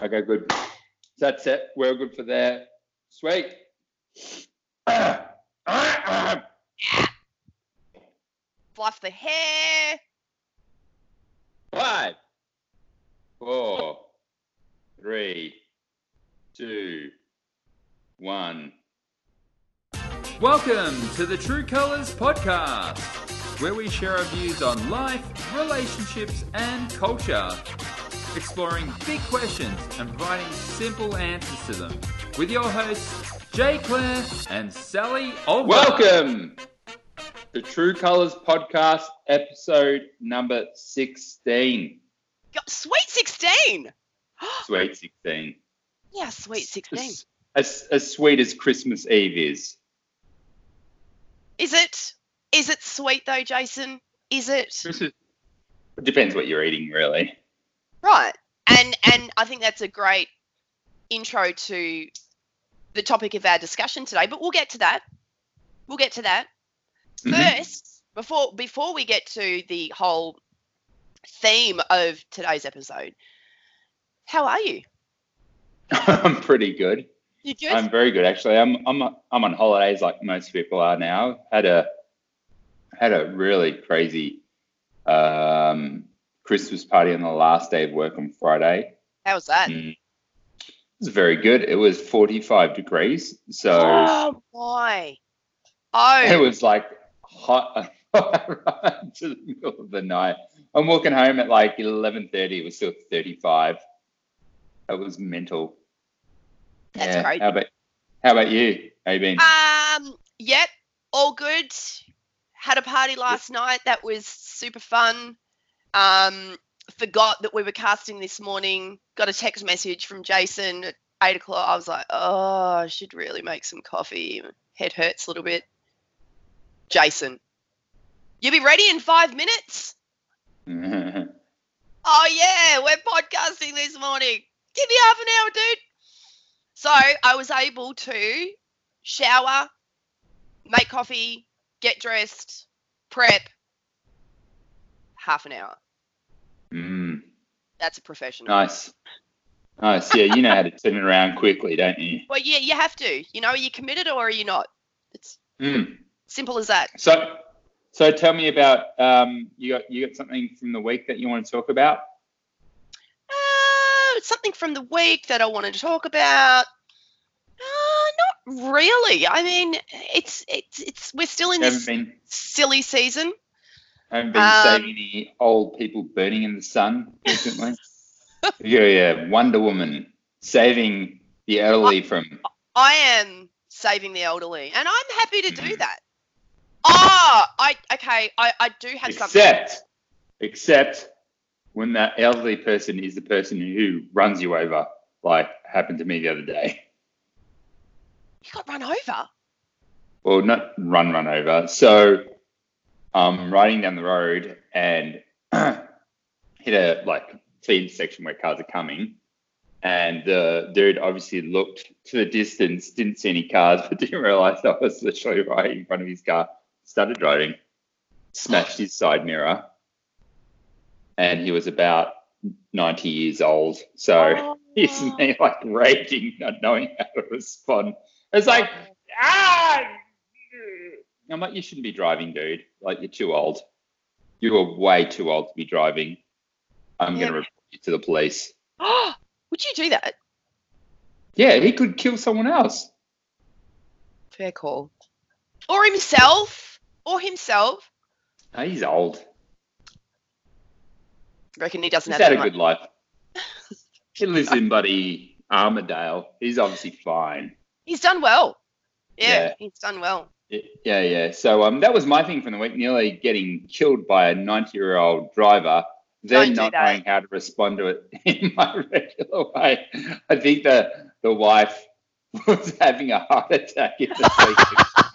Okay, good. That's it. We're good for there. Sweet. Five, Fluff the hair. four, three, two, one. Welcome to the True Colors Podcast, where we share our views on life, relationships, and culture exploring big questions and providing simple answers to them with your hosts, Jay Claire and Sally Olver. Welcome to True Colors Podcast, episode number 16. Sweet 16! Sweet 16. Yeah, sweet 16. As, as sweet as Christmas Eve is. Is it? Is it sweet though, Jason? Is it? Christmas, it depends what you're eating, really. Right. And and I think that's a great intro to the topic of our discussion today, but we'll get to that. We'll get to that. Mhm. First, before before we get to the whole theme of today's episode, how are you? I'm pretty good. You good? I'm very good, actually. I'm I'm I'm on holidays like most people are now. Had a had a really crazy um, Christmas party on the last day of work on Friday. How was that? Mm. It was very good. It was 45 degrees, so Oh it Oh, was like hot right to the middle of the night. I'm walking home at like 11:30. It was still 35. It was mental. That's crazy. How about how about you? How you been? um, yep, all good. Had a party last night. That was super fun. Um, forgot that we were casting this morning. Got a text message from Jason at eight o'clock. I was like, oh, I should really make some coffee. Head hurts a little bit. Jason, you'll be ready in five minutes. Oh yeah, we're podcasting this morning. Give me half an hour, dude. So I was able to shower, make coffee, get dressed, prep. Half an hour. Mm, That's a professional. nice. Nice. Yeah, you know how to turn it around quickly, don't you? Well, yeah, you have to. You know, are you committed or are you not? It's Mm. simple as that. So, so tell me about um, you got you got something from the week that you want to talk about? Uh, something from the week that I wanted to talk about. Uh, not really. I mean, it's it's it's we're still in Haven't this been silly season. Haven't been Um, saving any old people burning in the sun recently. yeah, yeah. Wonder Woman saving the elderly from. I am saving the elderly, and I'm happy to do Mhm. that. Oh, I okay. I, I do have something. Except, except when that elderly person is the person who runs you over, like happened to me the other day. You got run over. well, not run, run over. So I'm riding down the road and hit a like feed section where cars are coming. And the dude obviously looked to the distance, didn't see any cars, but didn't realize I was literally right in front of his car. Started driving, smashed his side mirror, and he was about 90 years old. So he's Oh. me like raging, not knowing how to respond. It's like, ah! I'm like, you shouldn't be driving, dude. Like, you're too old. You are way too old to be driving. I'm Yeah. going to report you to the police. Oh, would you do that? Yeah, he could kill someone else. Fair call. Or himself. Or himself. No, he's old. Reckon he doesn't He's have had a much. good life. He lives in Buddy Armadale. He's obviously fine. He's done well. Yeah, Yeah. he's done well. Yeah, yeah. So um, that was my thing from the week. Nearly getting killed by a 90-year-old driver, then Don't that. knowing how to respond to it in my regular way. I think the the wife was having a heart attack in the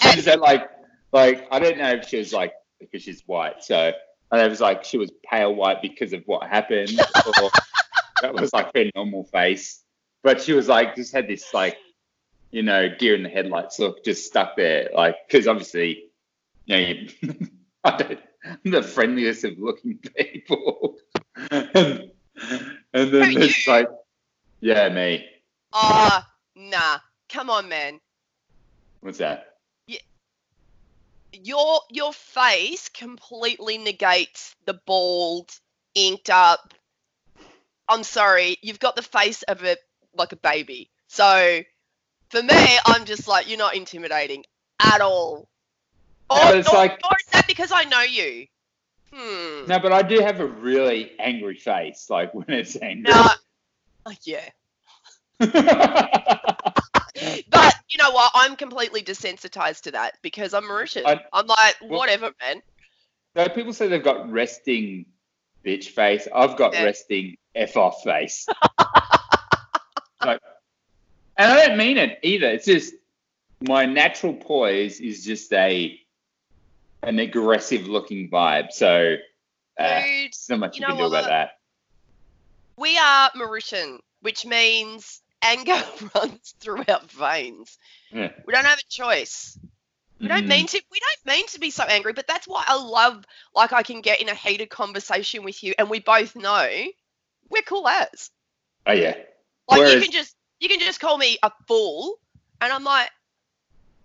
she said like like I don't know if she was like because she's white, so and it was like she was pale white because of what happened, or that was like her normal face. But she was like just had this like you know, deer in the headlights look just stuck there, like because obviously, you know, you, I don't, I'm the friendliest of looking people, and, and then it's like, Yeah, me. Ah, nah. Come on, man. What's that? Your your face completely negates the bald, inked up. I'm sorry, you've got the face of a like a baby. So for me, I'm just like you're not intimidating at all. Or, No, it's or- like- or is that because I know you? Hmm. No, but I do have a really angry face, like when it's angry. No. Oh, yeah. But you know what? I'm completely desensitized to that because I'm Mauritian. I- I'm like, Well- whatever, man. so people say they've got resting bitch face. I've got Yeah. resting f off face. like, and I don't mean it either. It's just my natural poise is just a an aggressive looking vibe. So uh, Dude, not much you you, can do about that. we are Mauritian, which means anger runs through our veins. Yeah. We don't have a choice. We don't Mm. mean to. We don't mean to be so angry, but that's why I love. Like I can get in a heated conversation with you, and we both know we're cool as. Oh yeah. Like you can just you can just call me a fool, and I'm like,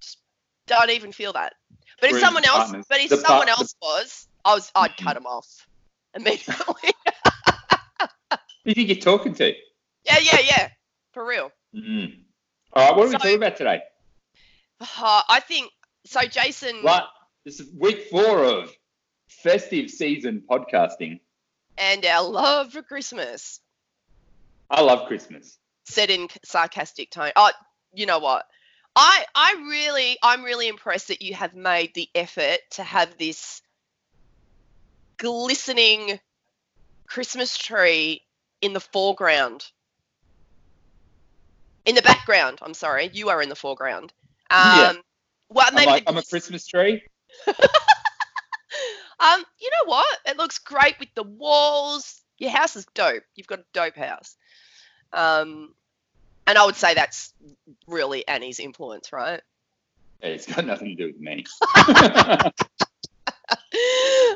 just don't even feel that. But if someone else, partners- but if the someone part- else was, I was, I'd cut them off immediately. Who do you think you're talking to? yeah, yeah, yeah, for real. Mm. All right, what are we talking about today? Uh, I think so. Jason Right, this is week four of festive season podcasting. and our love for Christmas I love Christmas. Said in sarcastic tone. Oh, you know what? I I really I'm really impressed that you have made the effort to have this glistening Christmas tree in the foreground. In the background, I'm sorry, you are in the foreground. Um, Yeah. Well, I'm maybe like, the I'm a Christmas tree. Um, you know what? It looks great with the walls. Your house is dope. You've got a dope house. Um, and I would say that's really Annie's influence, right? It's got nothing to do with me.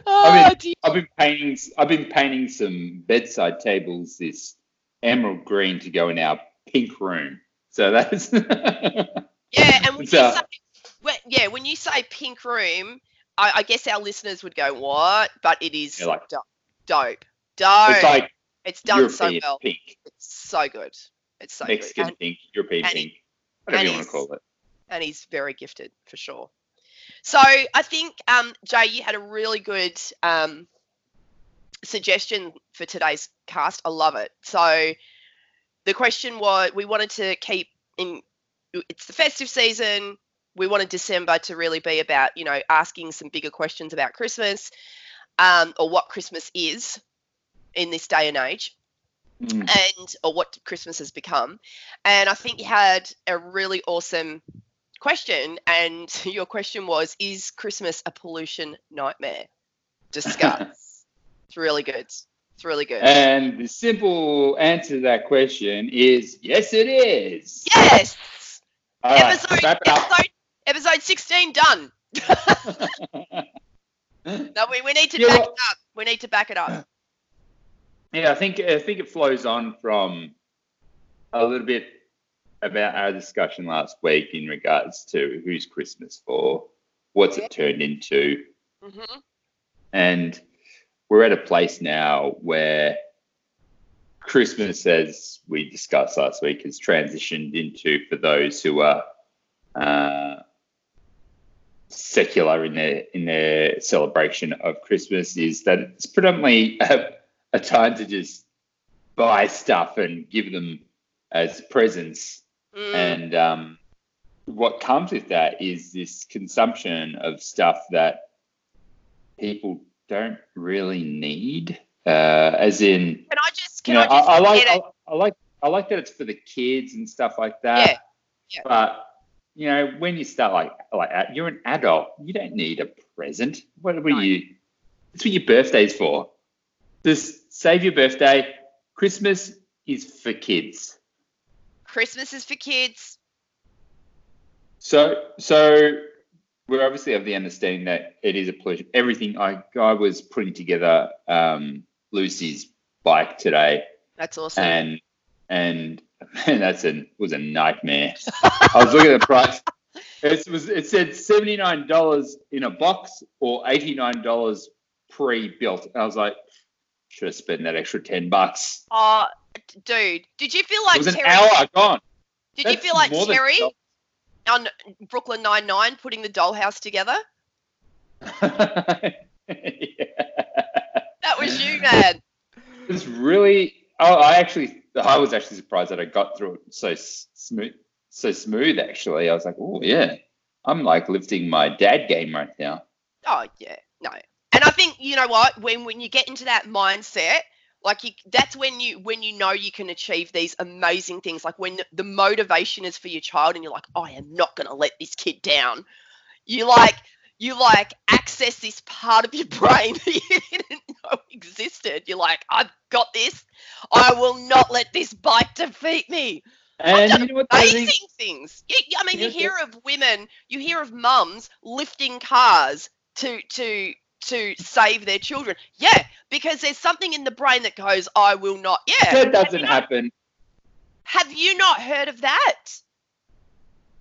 oh, mean- dear. I've been painting. I've been painting some bedside tables this emerald green to go in our pink room. So that's yeah. And when you say, when, yeah, when you say pink room, I, I guess our listeners would go, "What?" But it is like- dope, dope, dope. it's like it's done so well. pink, It's so good. It's so Mexican good. And, pink, European and- pink, whatever you want to call it. and he's very gifted for sure. So I think um, Jay, you had a really good um, suggestion for today's cast. I love it. So the question was, we wanted to keep in. It's the festive season. We wanted December to really be about, you know, asking some bigger questions about Christmas, um, or what Christmas is in this day and age Mm. and or what Christmas has become. And I think you had a really awesome question, and your question was, "Is Christmas a pollution nightmare?" Discuss. it's really good. It's really good. And the simple answer to that question is yes, it is. yes. All right, episode, wrap it up. episode episode sixteen done. No, we, we need to back it up. We need to back it up. Yeah, I think I think it flows on from a little bit about our discussion last week in regards to who's Christmas for, what's it turned into, hmm and we're at a place now where Christmas, as we discussed last week, has transitioned into for those who are uh, secular in their in their celebration of Christmas, is that it's predominantly a, a time to just buy stuff and give them as presents Mm, and um, what comes with that is this consumption of stuff that people don't really need. Uh, as in, can I just you can know, I just I, I like get I, it? I like I like that it's for the kids and stuff like that. Yeah, yeah. But you know, when you start like like you're an adult, you don't need a present. What were No. you? That's what your birthday's for. Just save your birthday. Christmas is for kids. Christmas is for kids. So, so we're obviously of the understanding that it is a pleasure. Everything I I was putting together um, Lucy's bike today, That's awesome. and and and that's a was a nightmare. I was looking at the price. It was it said seventy nine dollars in a box or eighty nine dollars pre built. I was like, should have spent that extra ten bucks. Oh, dude, did you feel like it was an Terry? hour gone. Did you feel like Terry on Brooklyn Nine Nine putting the dollhouse together? yeah. That was you, man. It was really. Oh, I actually, I was actually surprised that I got through it so smooth, so smooth. Actually, I was like, oh yeah, I'm like lifting my dad game right now. Oh yeah, no. And I think you know what when when you get into that mindset, like you, that's when you when you know you can achieve these amazing things. Like when the, the motivation is for your child, and you're like, I am not going to let this kid down. You like you like access this part of your brain that you didn't know existed. You're like, I've got this. I will not let this bike defeat me. And you know what? the other thing- amazing things. You, I mean, you hear of women, you hear of mums lifting cars to to to save their children. Yeah, because there's something in the brain that goes, I will not. Yeah. That doesn't happen. Have you not heard of that?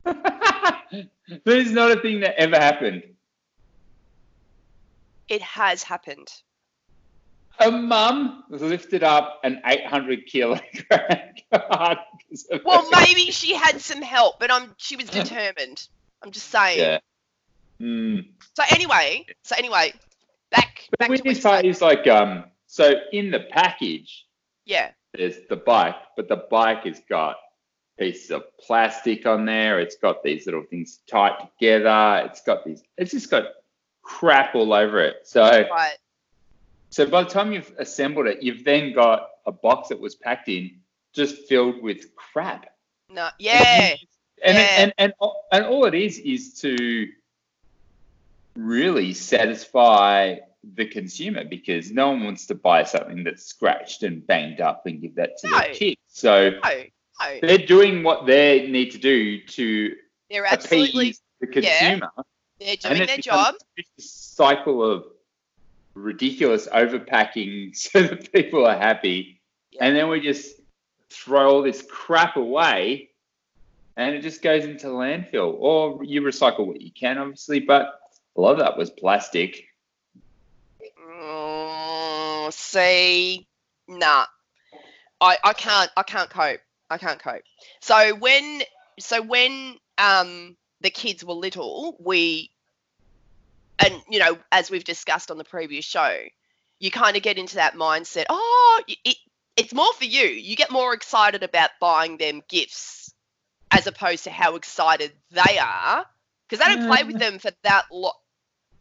There's not a thing that ever happened. It has happened. A mum lifted up an 800 kilogram card. because of Well, maybe she had some help, but I'm she was determined. I'm just saying. Yeah. Mm. So anyway, so anyway, back But back the to weirdest part is like, um, so in the package, yeah. there's the bike, but the bike has got pieces of plastic on there. It's got these little things tied together. It's got these. It's just got crap all over it. So, Right. so by the time you've assembled it, you've then got a box that was packed in just filled with crap. No. Yeah. And Yeah. and and and all it is is to really satisfy the consumer because no one wants to buy something that's scratched and banged up and give that to No. their kids. So No. No. they're doing what they need to do to They're absolutely appease the consumer. they're doing their job. a cycle of ridiculous overpacking so that people are happy. Yeah. And then we just throw all this crap away and it just goes into landfill. Or you recycle what you can, obviously, but a lot of that was plastic. Mm, see, nah. I, I can't I can't cope. I can't cope. So when so when um the kids were little, we and you know, as we've discussed on the previous show, you kind of get into that mindset, oh, it it's more for you. You get more excited about buying them gifts as opposed to how excited they are because they don't play with mm. them for that long.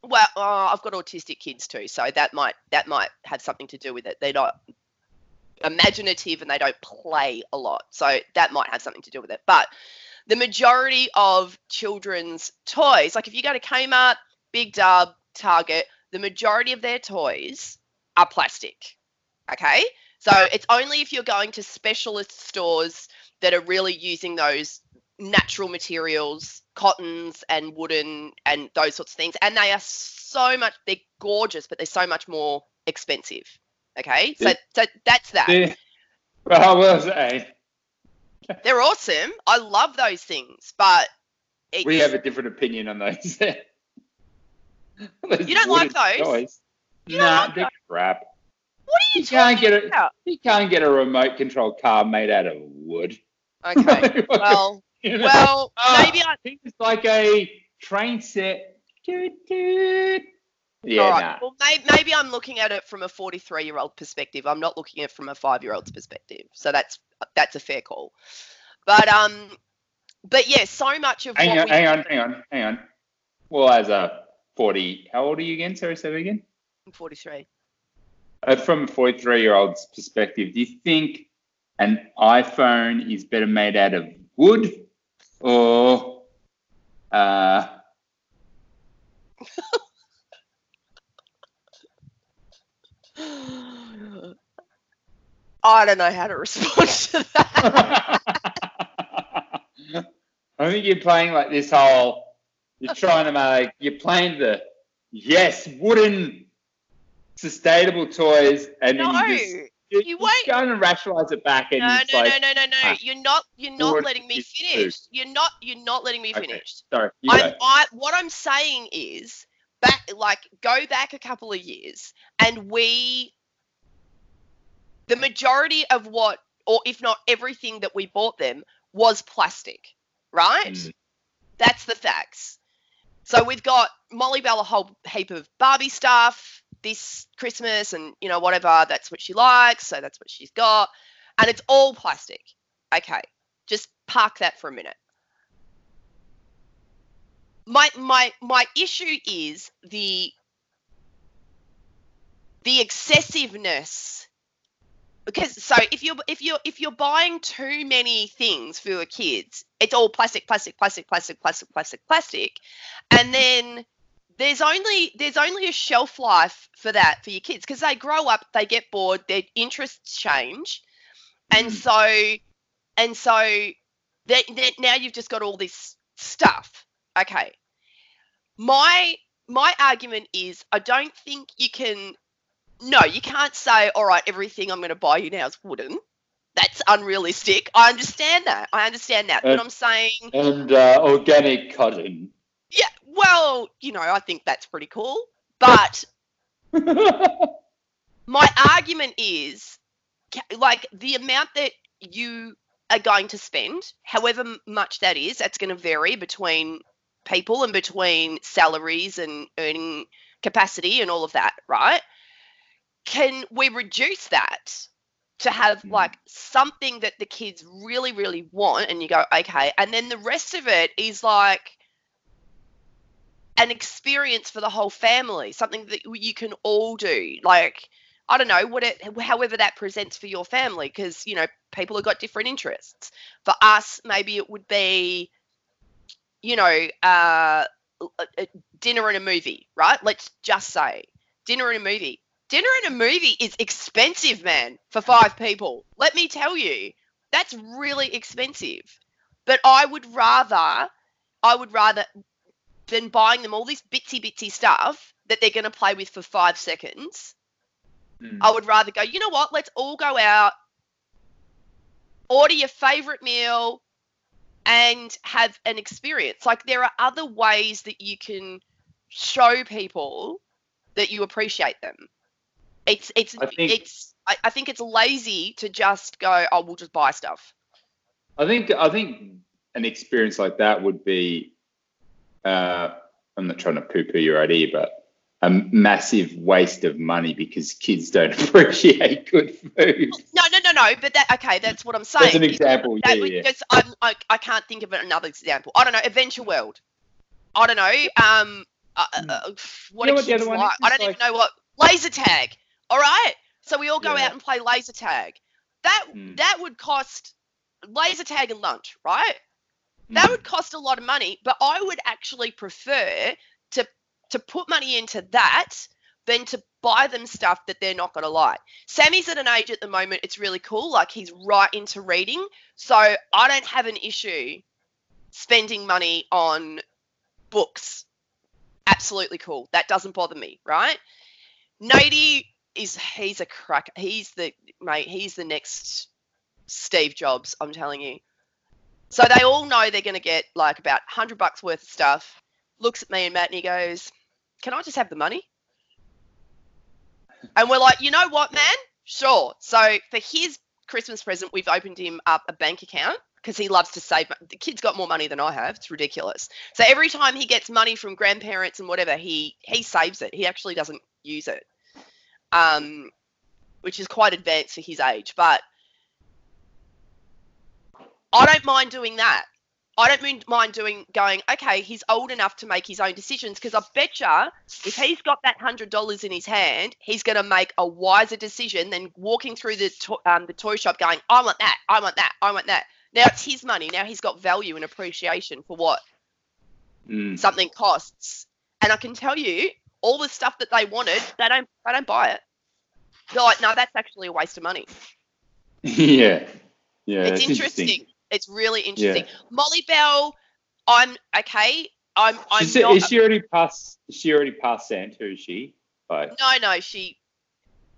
Well, oh, I've got autistic kids too, so that might that might have something to do with it. They're not imaginative and they don't play a lot, so that might have something to do with it. But the majority of children's toys, like if you go to Kmart, Big Dub, Target, the majority of their toys are plastic. Okay, so it's only if you're going to specialist stores that are really using those natural materials, cottons and wooden and those sorts of things. And they are so much, they're gorgeous, but they're so much more expensive. Okay. So, so that's that. Yeah. Well, I will say, They're awesome. I love those things, but it's, we have a different opinion on those. Those You don't like those? toys. You nah, like they're crap. what are you You can't get about? You can't get a remote control car made out of wood. Okay. Well, You know? well, Ah, maybe I. Things like a train set. Doot, doot. Yeah, all right. nah. Well, maybe, maybe I'm looking at it from a 43 year old perspective. I'm not looking at it from a five year old's perspective. So that's that's a fair call. But um, but yeah, so much of Hang what on, we hang on, hang on, hang on. Well, as a 40, how old are you again? Sorry, say that again. 43. Uh, from a 43 year old's perspective, do you think an iPhone is better made out of wood or uh, I don't know how to respond to that. I think you're playing like this whole. You're trying to make. You're playing the yes wooden sustainable toys, and no, then you just you, You you wait. go and rationalize it back, and No, no, like, no, no, no, no. ah, You're not. You're not letting me finish. You're not. You're not letting me Okay. finish. sorry, you I'm. I, what I'm saying is, back like go back a couple of years, and we, the majority of what, or if not everything that we bought them was plastic, right? Mm. That's the facts. So we've got Molly Bell a whole heap of Barbie stuff this Christmas, and you know whatever. That's what she likes, so that's what she's got, and it's all plastic. Okay, just park that for a minute. My my my issue is the the excessiveness because so if you're if you're if you're buying too many things for your kids it's all plastic plastic plastic plastic plastic plastic plastic and then there's only there's only a shelf life for that for your kids because they grow up they get bored their interests change. And Mm. so and so that, that now you've just got all this stuff. Okay. My my argument is i don't think you can no you can't say all right everything i'm going to buy you now is wooden. That's unrealistic. I understand that. I understand that. But Uh, i'm saying and uh, organic cotton. yeah well you know i think that's pretty cool but my argument is like the amount that you are going to spend however much that is that's going to vary between people and between salaries and earning capacity and all of that right can we reduce that to have Mhm. like something that the kids really really want and you go okay and then the rest of it is like an experience for the whole family, something that you can all do. Like, I don't know, what it, however that presents for your family, because you know people have got different interests. For us, maybe it would be, you know, uh, a, a dinner and a movie, right? Let's just say dinner and a movie. Dinner and a movie is expensive, man, for five people. Let me tell you, that's really expensive. But I would rather, I would rather than buying them all this bitsy bitsy stuff that they're going to play with for five seconds. Mm. I would rather go, you know what? Let's all go out, order your favorite meal, and have an experience. Like, there are other ways that you can show people that you appreciate them. It's, it's, I think- it's, I, I think it's lazy to just go, oh, we'll just buy stuff. I think I think an experience like that would be. Uh, I'm not trying to poo-poo your idea, but a massive waste of money because kids don't appreciate good food. No, no, no, no. But that, okay, that's what I'm saying. That's an is- example. Yeah, that would yeah. just I'm, I, I can't think of another example. I don't know. Adventure World. I don't know. Um, uh, uh, uh, what You know what the other one like? is? I don't even know what laser tag. All right. So we all go Yeah. out and play laser tag. That Mm. that would cost laser tag and lunch, right? That would cost a lot of money, but I would actually prefer to to put money into that than to buy them stuff that they're not going to like. Sammy's at an age at the moment, it's really cool. Like he's right into reading. So I don't have an issue spending money on books. Absolutely cool. That doesn't bother me, right? Nady is he's a crack. He's the mate, he's the next Steve Jobs, I'm telling you. So they all know they're going to get like about 100 bucks worth of stuff. Looks at me and Matt and he goes, Can I just have the money? And we're like, You know what, man? Sure. So for his Christmas present, we've opened him up a bank account because he loves to save. The kid's got more money than I have. It's ridiculous. So every time he gets money from grandparents and whatever, he he saves it. He actually doesn't use it, um, which is quite advanced for his age. But I don't mind doing that. I don't mind doing going. Okay, he's old enough to make his own decisions because I betcha if he's got that hundred dollars in his hand, he's going to make a wiser decision than walking through the to- um, the toy shop going, "I want that, I want that, I want that." Now it's his money. Now he's got value and appreciation for what Mm. something costs. And I can tell you, all the stuff that they wanted, they don't they don't buy it. They're like, no, that's actually a waste of money. yeah, yeah. it's that's interesting. It's really interesting. Molly Bell, I'm okay. I'm I'm She's, not. is she already past? Is she already past Santa? Is she? Like, no, no, she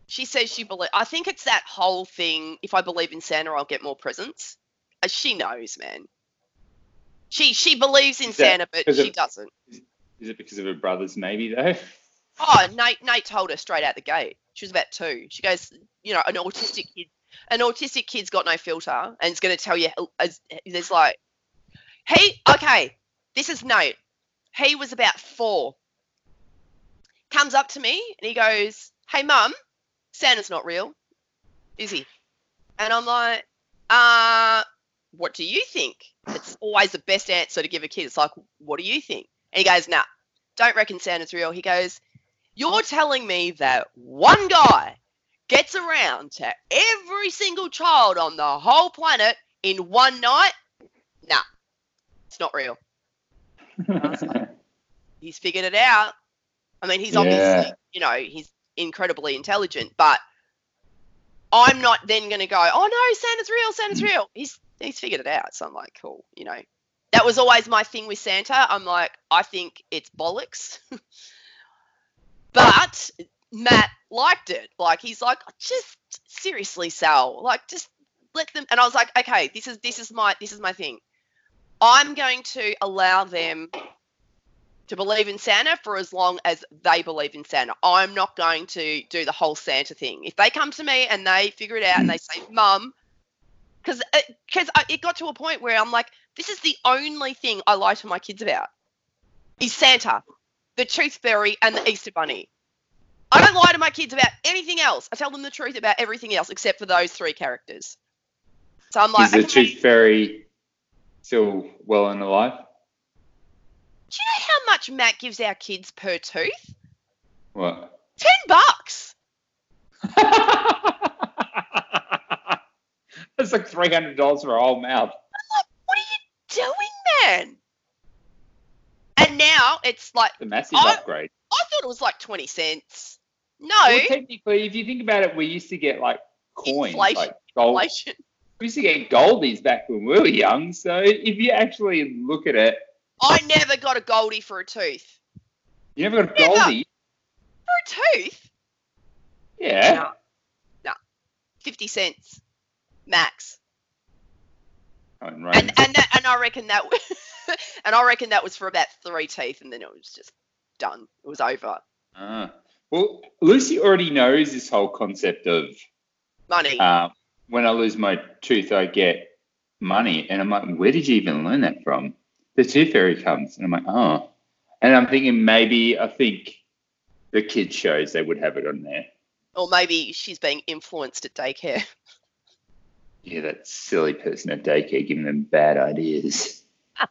she says she believe. I think it's that whole thing. If I believe in Santa, I'll get more presents. Uh, she knows, man. She she believes in Santa, but she of- doesn't. Is it because of her brothers, maybe though? Oh, Nate Nate told her straight out the gate. She was about two. She goes, you know, an autistic kid, an autistic kid's got no filter, and it's going to tell you. As there's like, he okay. This is Nate. He was about four. Comes up to me and he goes, "Hey, mum, Santa's not real, is he?" And I'm like, "Uh, what do you think?" It's always the best answer to give a kid. It's like, "What do you think?" And he goes, "Nah, don't reckon Santa's real." He goes, "You're telling me that one guy gets around to every single child on the whole planet in one night? Nah, it's not real." He's figured it out. I mean, he's obviously, you know, he's incredibly intelligent, but I'm not then going to go, oh no, Santa's real, Santa's real. He's he's figured it out. So I'm like, cool, you know. That was always my thing with Santa. I'm like, I think it's bollocks. but Matt liked it. Like he's like, just seriously, Sal, like just let them. And I was like, okay, this is this is my this is my thing. I'm going to allow them to believe in Santa for as long as they believe in Santa. I'm not going to do the whole Santa thing. If they come to me and they figure it out and they mm. say, "Mum," because because uh, it got to a point where I'm like, this is the only thing I lie to my kids about is Santa, the Tooth Fairy, and the Easter Bunny. I don't lie to my kids about anything else. I tell them the truth about everything else except for those three characters. So I'm like, Is the tooth fairy still well and alive? do you know how much Matt gives our kids per tooth? What? Ten bucks. That's like three hundred dollars for a whole mouth. What are you doing, man? And now it's like The massive I- upgrade. I thought it was like twenty cents. No, Well, technically, if you think about it, we used to get like coins, Inflation. like gold. inflation. We used to get goldies back when we were young. So if you actually look at it, I never got a goldie for a tooth. you never got a Never. goldie. For a tooth? Yeah. No. No. Fifty cents max. And And and that, and I reckon that was, and I reckon that was for about three teeth, and then it was just done. It was over. Ah. Well, Lucy already knows this whole concept of Money. uh, when I lose my tooth, I get money. And I'm like, where did you even learn that from? The tooth fairy comes. And I'm like, oh. And I'm thinking maybe, I think the kids' shows, they would have it on there. or maybe she's being influenced at daycare. Yeah, that silly person at daycare giving them bad ideas.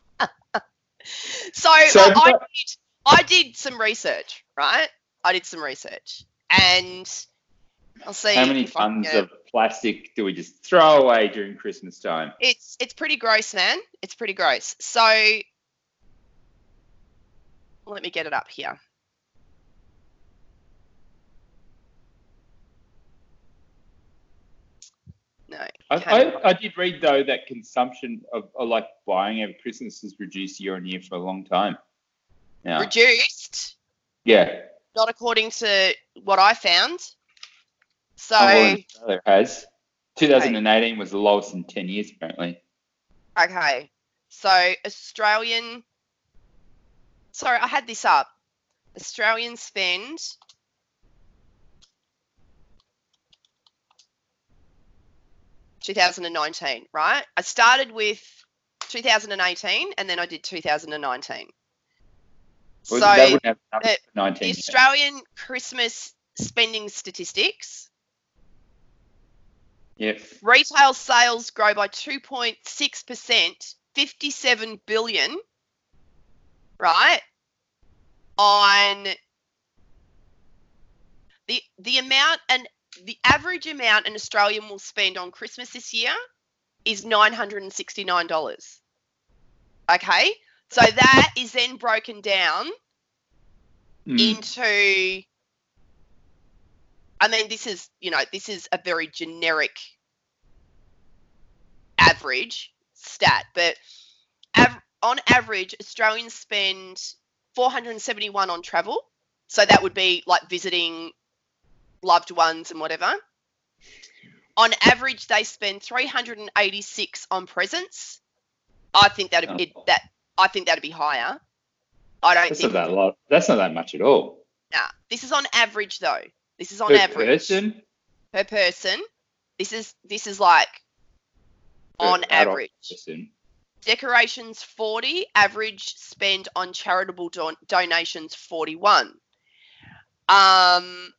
So, So, I did I did some research, right? I did some research, and I'll see. How many if I can tons of plastic do we just throw away during Christmas time? It's it's pretty gross, man. It's pretty gross. So let me get it up here. No. I. I, I did read though that consumption of, of like buying over Christmas has reduced year on year for a long time. Now, reduced, yeah, not according to what I found. So oh, has. 2018 was the lowest in 10 years apparently. okay, so Australian. Sorry, I had this up. Australian spend. Two thousand and nineteen, right? I started with 2018, and then I did 2019. So Well, that have the- the. Australian Christmas spending statistics Yep. retail sales grow by 2.6%, 57 billion, right? On the the amount and the average amount an Australian will spend on Christmas this year is $969. Okay? So that is then broken down Mm. into I mean this is you know this is a very generic average stat but av- on average Australians spend 471 on travel so that would be like visiting loved ones and whatever. On average, they spend 386 on presents. I think that it, Oh. that I think that'd be higher. I don't That's think. not that lot. That's not that much at all. Nah, this is on average though. This is on per average person. per person. This is this is like per on average. person. Decorations 40, average spend on charitable don- donations 41. Um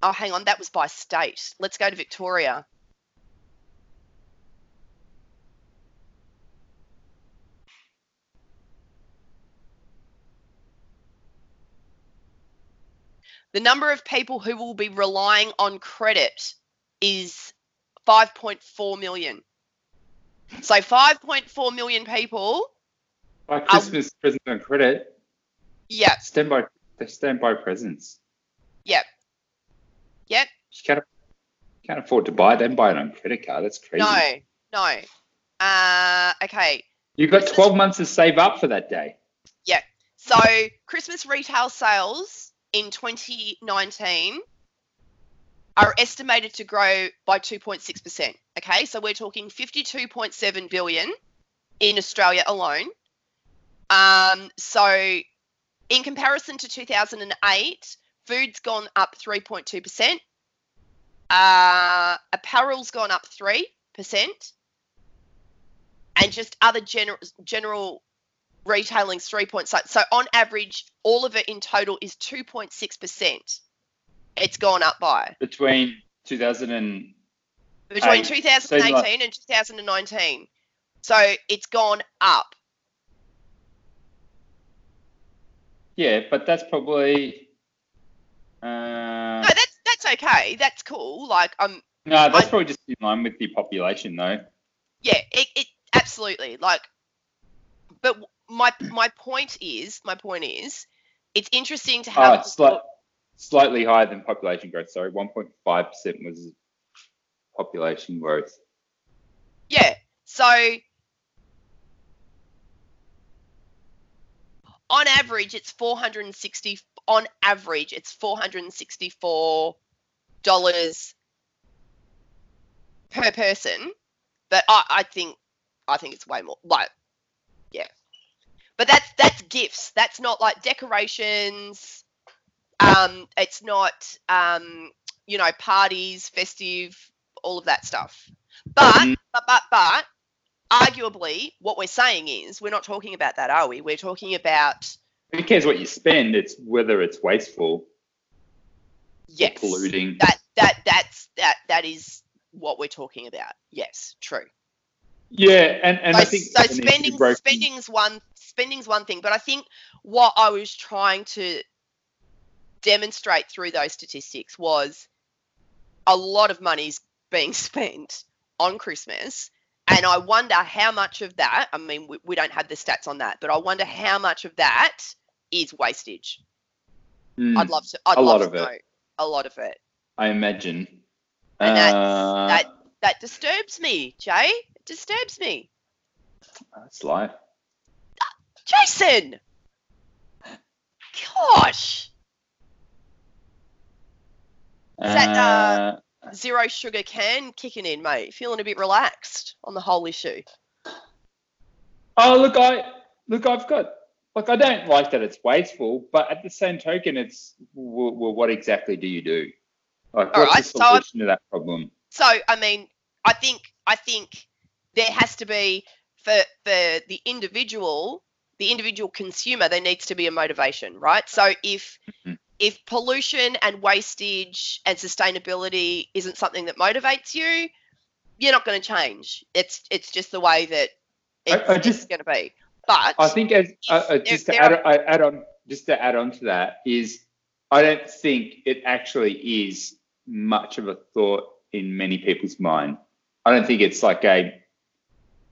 Oh, hang on, that was by state. Let's go to Victoria. The number of people who will be relying on credit is 5.4 million. So 5.4 million people. By Christmas presents on credit. Yeah, Stand by. Stand by presents. Yep. Yep. You can't, you can't afford to buy them. Buy it on credit card. That's crazy. no, no. Uh, okay. You've got Christmas- 12 months to save up for that day. Yeah. So Christmas retail sales in 2019 are estimated to grow by 2.6%. Okay, so we're talking 52.7 billion in Australia alone. Um, so in comparison to 2008, food's gone up 3.2%. Uh, apparel's gone up 3%. And just other general general retailing's three point so so on average all of it in total is 2.6% it's gone up by. Between 2000 and between 2018 like- and 2019 so it's gone up. Yeah, but that's probably. Uh, no that's that's okay. That's cool. Like um no, that's I- probably just in line with the population, though. yeah it, it absolutely. Like but my my point is my point is it's interesting to Oh, have it's slight, slightly higher than population growth. Sorry, 1.5% was population growth. Yeah. So on average, it's 460. On average, it's 464 dollars per person. But I, I think, I think it's way more. Like. But that's that's gifts. That's not like decorations. Um, it's not um, you know, parties, festive, all of that stuff. But Mhm. but but but arguably what we're saying is we're not talking about that are we we're talking about Who cares what you spend? It's whether it's wasteful, yes polluting. that that that's that that is what we're talking about yes true yeah, and, and so, I think so it needs to be spending spending's one spending's one thing but i think what i was trying to demonstrate through those statistics was a lot of money's being spent on christmas and i wonder how much of that i mean we, we don't have the stats on that but i wonder how much of that is wastage. Mm, i'd love to i'd a love lot to of know it. a lot of it. I imagine. And that's- Uh, that that disturbs me jay disturbs me That's life. Jason! Gosh! Is that, Uh, Zero sugar can kicking in, mate. Feeling a bit relaxed on the whole issue. oh, look, I look, I've got. Like, I don't like that it's wasteful, but at the same token, it's well, well what exactly do you do? Like, All what's right, the so solution to that problem? So, I mean, I think I think there has to be for for the individual, the individual consumer, there needs to be a motivation, right? So if Mhm. if pollution and wastage and sustainability isn't something that motivates you, you're not going to change. It's it's just the way that I- it's, I it's just- going to be. But I think as uh, uh, just to add, are- I add on, just to add on to that is, I don't think it actually is much of a thought in many people's mind. I don't think it's like a,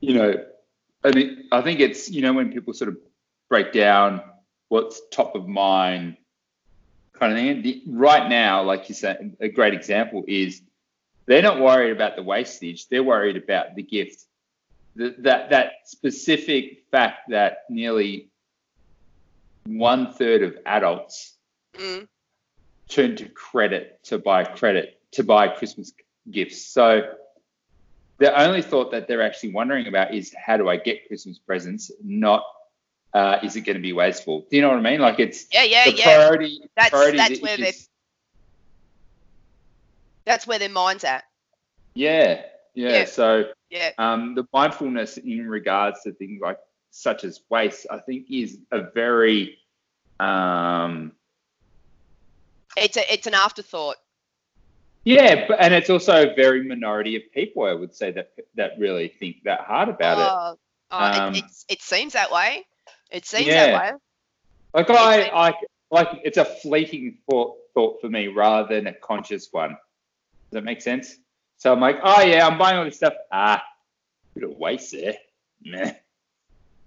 you know, I mean, I think it's you know when people sort of break down what's top of mind, kind of thing. The, right now, like you said, a great example is they're not worried about the wastage; they're worried about the gift th- that that specific fact that nearly one third of adults mm, turn to credit to buy credit to buy Christmas gifts. So the only thought that they're actually wondering about is how do I get Christmas presents, not uh, is it going to be wasteful? Do you know what I mean? Like it's Yeah, yeah, the yeah. priority. That's- priority that's where they're- That's where their mind's at. yeah, yeah, Yeah. So Yeah. um, the mindfulness in regards to things like such as waste, I think, is a very um, It's a it's an afterthought. Yeah, but, and it's also a very minority of people, I would say, that that really think that hard about it. Oh, oh, it- Um, it seems that way. It seems Yeah. that way. Like I, I like it's a fleeting thought, thought for me rather than a conscious one. Does that make sense? So I'm like, oh yeah, I'm buying all this stuff. Ah, bit of waste there. Meh.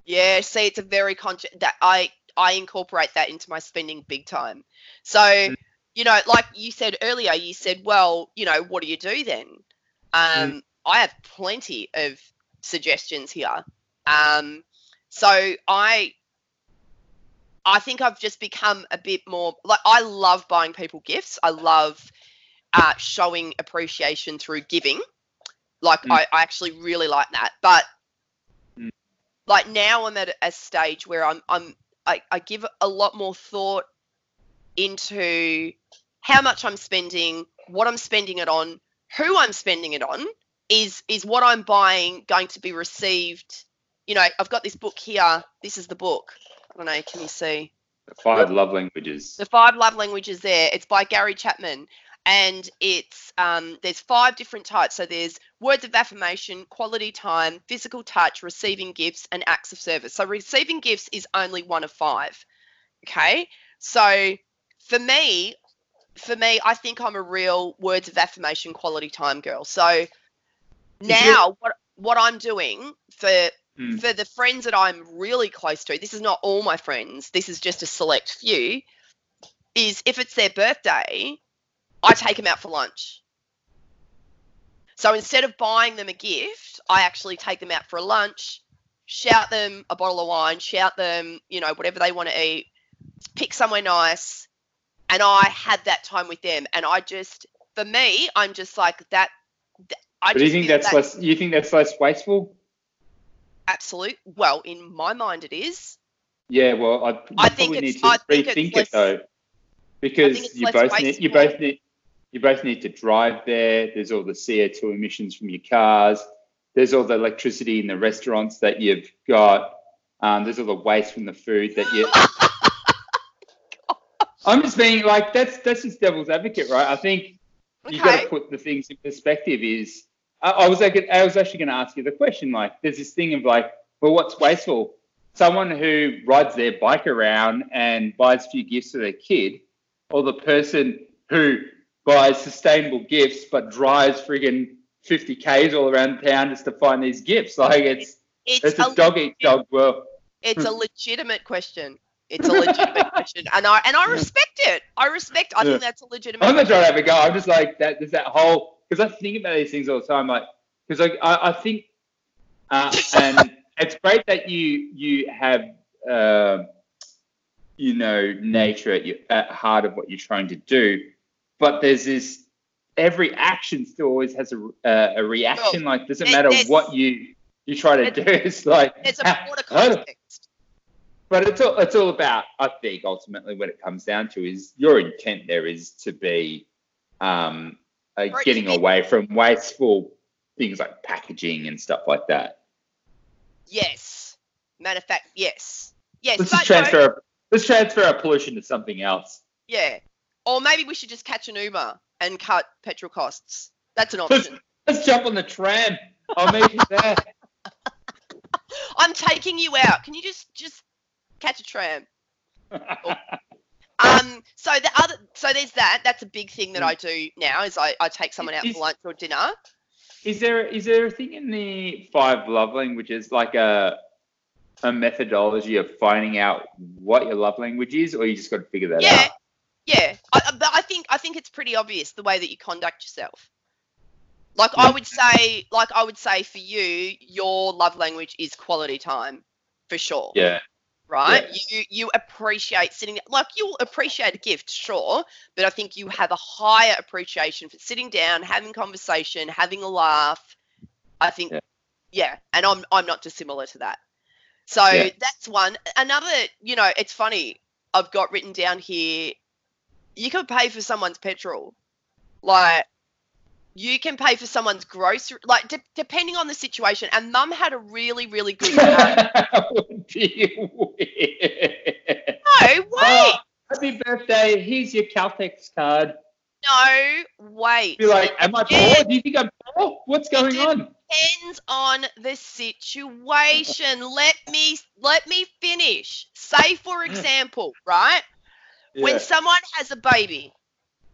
Yeah, see, it's a very conscious that I I incorporate that into my spending big time. So, Mm. You know, like you said earlier, you said, well, you know, what do you do then? Um, Mm. I have plenty of suggestions here. Um, so I I think I've just become a bit more like I love buying people gifts. I love uh, showing appreciation through giving. Like Mm. I, I actually really like that. But Mm. like now I'm at a stage where I'm I'm I, I give a lot more thought into how much I'm spending, what I'm spending it on, who I'm spending it on. Is is what I'm buying going to be received? You know, I've got this book here. This is the book. I don't know. Can you see? The five love languages. The Five Love Languages there. It's by Gary Chapman. And it's um, there's five different types. So there's words of affirmation, quality time, physical touch, receiving gifts, and acts of service. So receiving gifts is only one of five. Okay. So for me, for me, I think I'm a real words of affirmation, quality time girl. So now what what I'm doing for Mm. for the friends that I'm really close to, this is not all my friends, this is just a select few, is if it's their birthday, I take them out for lunch. So instead of buying them a gift, I actually take them out for a lunch, shout them a bottle of wine, shout them, you know, whatever they want to eat, pick somewhere nice, and I had that time with them. And I just, for me, I'm just like that. I But do you think that's that- less? You think that's less wasteful? absolute? Well, in my mind, it is. Yeah. Well, I, I think need to I think rethink less- it though, because you both need you both need you both need to drive there. There's all the CO2 emissions from your cars. There's all the electricity in the restaurants that you've got. Um, there's all the waste from the food that you. I'm just being like that's that's just devil's advocate, right? I think you got to put the things in perspective. Is I, I was like, I was actually going to ask you the question. Like, there's this thing of like, well, what's wasteful? Someone who rides their bike around and buys a few gifts for their kid, or the person who buys sustainable gifts but drives friggin' 50 k's all around town just to find these gifts. Like, it's It's, it's a a, dog eat dog world. it's a hmm. legitimate question. It's a legitimate question, and I and I respect it. I respect. I Yeah. think that's a legitimate. I'm not question. trying to have a go. I'm just like that. There's that whole because I think about these things all the time. Like because like I, I think, uh, and it's great that you you have uh, you know nature at your at heart of what you're trying to do, but there's this every action still always has a uh, a reaction. like doesn't matter what you you try to do. It's like It's a broader context. But it's all it's all about I think ultimately what it comes down to is your intent there is to be um uh, getting away from wasteful things like packaging and stuff like that. Yes. Matter of fact, yes. Yes. Let's just no, transfer let's transfer our pollution to something else. yeah. Or maybe we should just catch an Uber and cut petrol costs. That's an Let's, option. let's jump on the tram. I'll meet you there. I'm taking you out. Can you just just catch a tram? Um. So the other. So there's that. That's a big thing that Mm. I do now. Is I, I take someone out Is- for lunch or dinner. is there is there a thing in the five love languages like a a methodology of finding out what your love language is, or you just got to figure that Yeah. out? Yeah. I, I- but I think I think it's pretty obvious the way that you conduct yourself. Like I would say, like I would say for you, your love language is quality time, for sure. Yeah. Right? You you appreciate sitting like you'll appreciate a gift, sure, but I think you have a higher appreciation for sitting down, having conversation, having a laugh. I think, Yeah. yeah, and I'm I'm not dissimilar to that. So Yeah. that's one. Another, you know, it's funny. I've got written down here. You can pay for someone's petrol, like you can pay for someone's grocery, like de- depending on the situation. And Mum had a really, really good. be no, wait. Oh, happy birthday. Here's your Caltex card. No, wait. Be like, am I Yeah. poor? Do you think I'm poor? What's going on? Depends on the situation. let me let me finish. Say for example, right? When someone has a baby,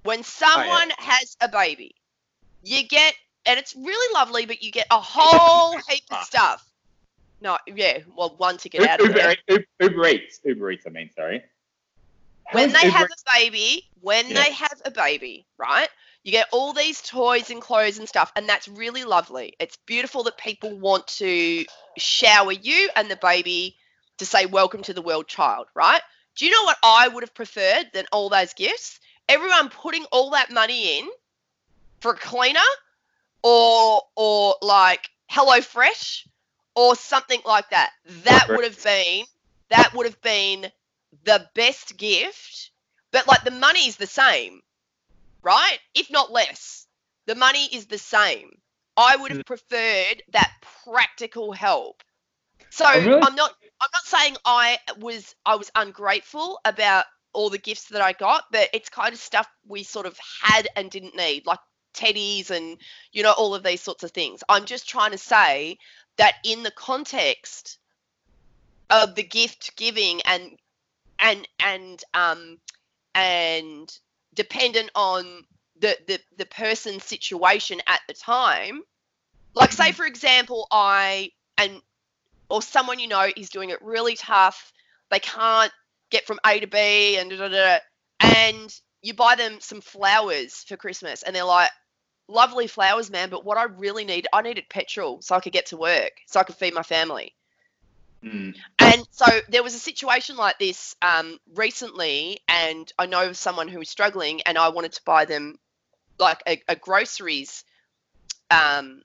when oh, someone has a baby, you get and it's really lovely, but you get a whole heap of stuff. No, yeah, well, one to get out of there. Uber, Uber Eats. Uber Eats, I mean, sorry. How when they Uber have a baby, when Yeah. they have a baby, right? You get all these toys and clothes and stuff, and that's really lovely. It's beautiful that people want to shower you and the baby to say welcome to the world child, right? Do you know what I would have preferred than all those gifts? Everyone putting all that money in for a cleaner or or like Hello Fresh or something like that. That would have been that would have been the best gift, but like the money is the same, right? If not less. The money is the same. I would have mm. preferred that practical help. So I'm really- I'm not I'm not saying I was I was ungrateful about all the gifts that I got, but it's kind of stuff we sort of had and didn't need, like teddies and you know all of these sorts of things. I'm just trying to say that in the context of the gift giving and and and um and dependent on the the, the person's situation at the time like say for example i and or someone you know is doing it really tough they can't get from a to b and da, da, da, and you buy them some flowers for christmas and they're like lovely flowers man but what i really need i needed petrol so i could get to work so i could feed my family Mm. and so there was a situation like this um, recently, and I know someone who was struggling, and I wanted to buy them like a, a groceries um,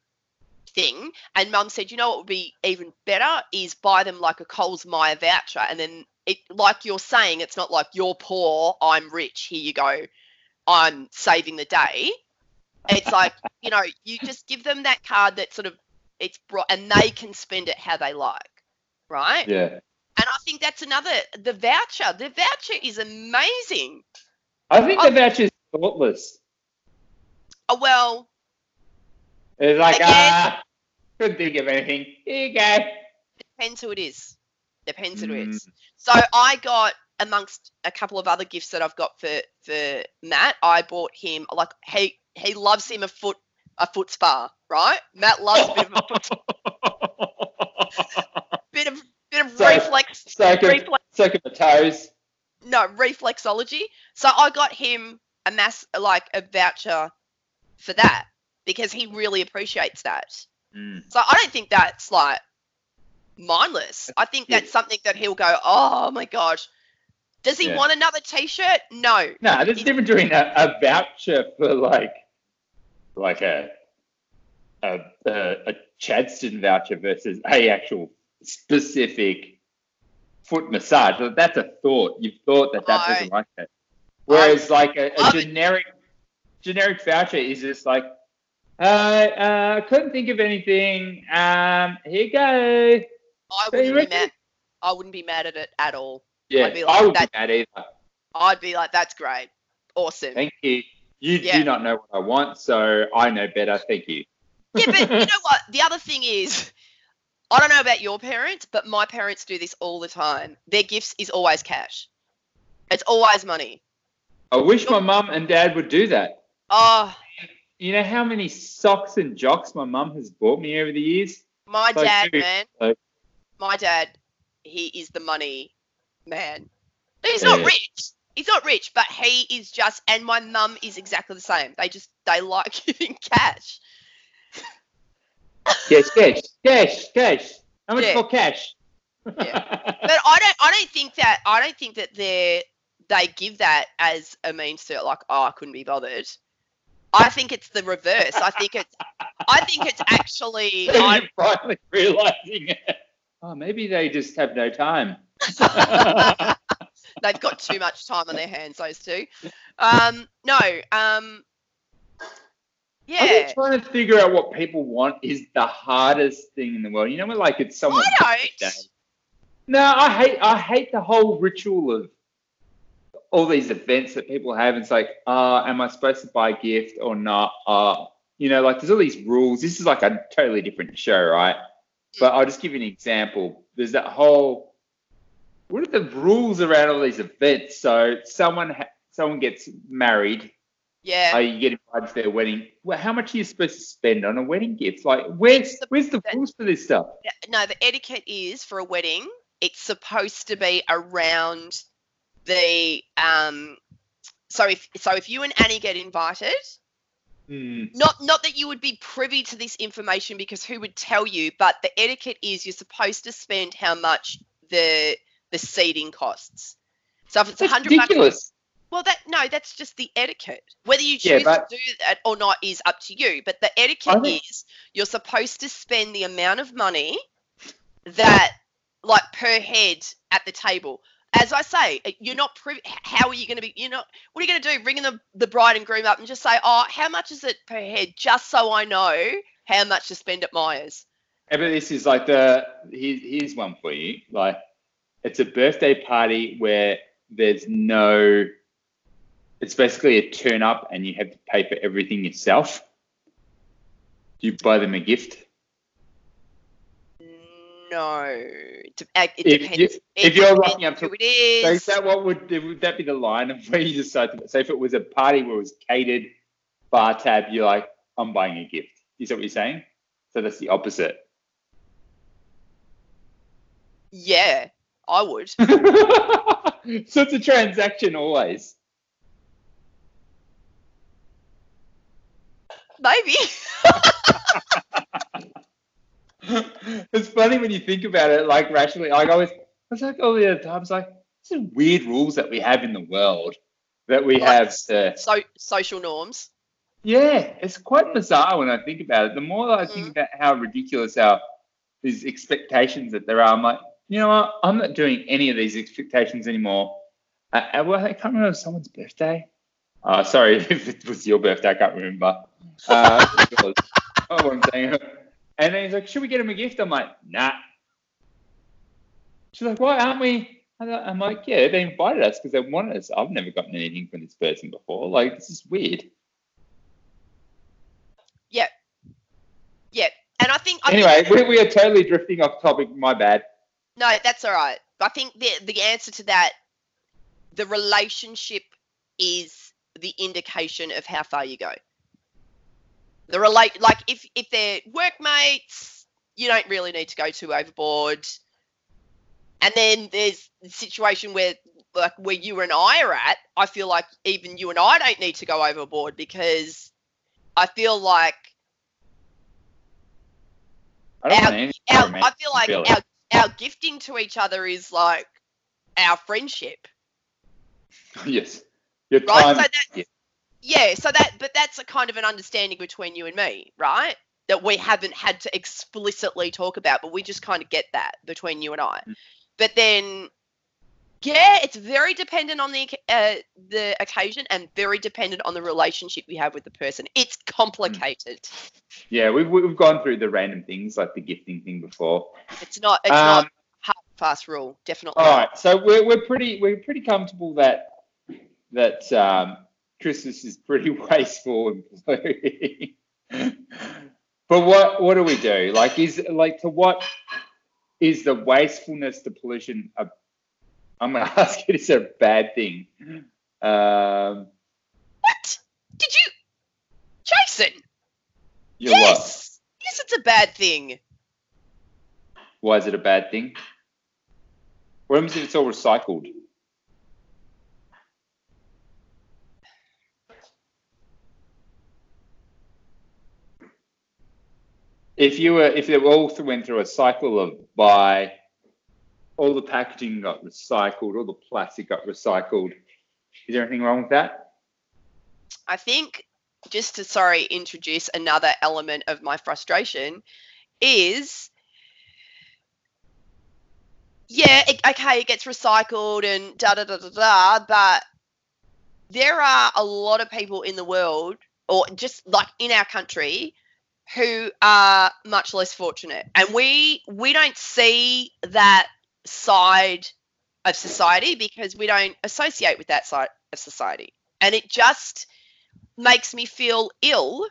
thing. And mum said, you know what would be even better is buy them like a Coles Myer voucher. And then it, like you're saying, it's not like you're poor, I'm rich, here you go, I'm saving the day. It's like, you know, you just give them that card that sort of it's brought, and they can spend it how they like, right? Yeah. And I think that's another the voucher. The voucher is amazing. I think Oh. the is thoughtless. Oh well, It's like, Again- ah, couldn't think of anything. Here you go. depends who it is. Depends who it Mm. So I got amongst a couple of other gifts that I've got for for Matt. I bought him like he he loves him a foot a foot spa, right? Matt loves a bit of a foot, bit of bit of So- reflex so reflex so can the toes. no reflexology. So I got him a mass like a voucher for that because he really appreciates that. Mm. So I don't think that's like mindless. I think that's something that he'll go, oh my gosh. Does he Yeah. want another T-shirt? No. No, there's a It- difference between a, a voucher for like, like a, a, a, a Chadstone voucher versus a actual specific foot massage. That's a thought. You've thought that that I- person like it. Whereas like a, would- generic, generic voucher is just like, uh, uh, couldn't think of anything. Um, here you go. I wouldn't be mad. I wouldn't be mad at it at all. Yeah, I'd be like, I would that- be mad either. I'd be like, that's great. Awesome. Thank you. You Yeah. do not know what I want, so I know better. Thank you. Yeah, but you know what? The other thing is, I don't know about your parents, but my parents do this all the time. Their gifts is always cash. It's always money. I wish my mum and dad would do that. Oh, You know how many socks and jocks my mum has bought me over the years? my So dad, true. man. So- My dad, he is the money man. He's not Yeah. rich. He's not rich, but he is just. And my mum is exactly the same. They just they like giving cash. yes, cash, cash, cash. How much Yeah. for cash? yeah. But I don't. I don't think that. I don't think that they they give that as a means to like, oh, I couldn't be bothered. I think it's the reverse. I think it's. I think it's actually. I, You're finally realizing it. Oh, maybe they just have no time. they've got too much time on their hands. Those two. Um, no. Um, I yeah. think trying to figure out what people want is the hardest thing in the world. You know, when like it's someone. I don't. No, I hate I hate the whole ritual of all these events that people have. It's like, uh, am I supposed to buy a gift or not? Uh, you know, like there's all these rules. This is like a totally different show, right? But I'll just give you an example. There's that whole what are the rules around all these events? So someone ha- someone gets married, Yeah. uh, you get invited to their wedding. Well, how much are you supposed to spend on a wedding gift? Like, where's the- where's the rules for this stuff? no, the etiquette is for a wedding, it's supposed to be around the um. So if so, if you and Annie get invited, Hmm. not not that you would be privy to this information because who would tell you, but the etiquette is you're supposed to spend how much the the seating costs. So if it's a That's hundred bucks, ridiculous. well, that no, that's just the etiquette. Whether you Yeah, choose but- to do that or not is up to you. But the etiquette think- is you're supposed to spend the amount of money that, like, per head at the table. As I say, uh, you're not privy. How are you going to be? You're not. What are you going to do? Ringing the the bride and groom up and just say, "Oh, how much is it per head?" Just so I know how much to spend at Myers. Yeah, but this is like the here, here's one for you. Like it's a birthday party where there's no it's basically a turn up and you have to pay for everything yourself. Do you buy them a gift? No, it, uh, it If depends. you- it if you're rocking up to- it is. So is that what would would that be the line of where you decide to so if it was a party where it was catered, bar tab, you're like, I'm buying a gift. Is that what you're saying? So that's the opposite. Yeah, I would. so it's a transaction always. Maybe. it's funny when you think about it, like rationally. Like I always, I was like all the other times, like some weird rules that we have in the world that we Like- have to. so social norms. Yeah, it's quite bizarre when I think about it. The more I think Mm. about how ridiculous our these expectations that there are, I'm like, you know what? I'm not doing any of these expectations anymore. Uh, uh, well, I can't remember someone's birthday. Uh, sorry if it was your birthday, I can't remember. Uh, oh, I'm saying. And then he's like, should we get him a gift? I'm like, nah. She's like, why aren't we? I- I'm like, yeah, they invited us because they wanted us. I've never gotten anything from this person before. Like, this is weird. Yeah, and I think. I Anyway, think, we, we are totally drifting off topic. My bad. No, that's all right. I think the the answer to that, the relationship is the indication of how far you go. The relate, like if if they're workmates, you don't really need to go too overboard. And then there's the situation where like where you and I are at, I feel like even you and I don't need to go overboard because I feel like I don't Our- our. I feel like Feel our, our gifting to each other is like our friendship, yes. Your right? time. so that, yeah. yeah, so that, but that's a kind of an understanding between you and me, right? That we haven't had to explicitly talk about, but we just kind of get that between you and I. Mm. But then, yeah, it's very dependent on the uh, the occasion and very dependent on the relationship you have with the person. It's complicated. yeah, we've, we've gone through the random things like the gifting thing before. It's not. It's Um, not hard fast rule. Definitely. All right, so we're, we're pretty we're pretty comfortable that that um, Christmas is pretty wasteful and polluting. but what what do we do? Like is like to what is the wastefulness, the pollution? A, I'm going to ask you, is it a bad thing? Um, What? Did you, Jason? you're what? yes. Yes, it's a bad thing. Why is it a bad thing? What happens if it's all recycled? If you were, if it all went through a cycle of buy, all the packaging got recycled, all the plastic got recycled. Is there anything wrong with that? I think just to sorry introduce another element of my frustration is yeah, it, okay, it gets recycled and da da da da da, but there are a lot of people in the world, or just like in our country, who are much less fortunate, and we we don't see that side of society because we don't associate with that side of society, and it just makes me feel ill.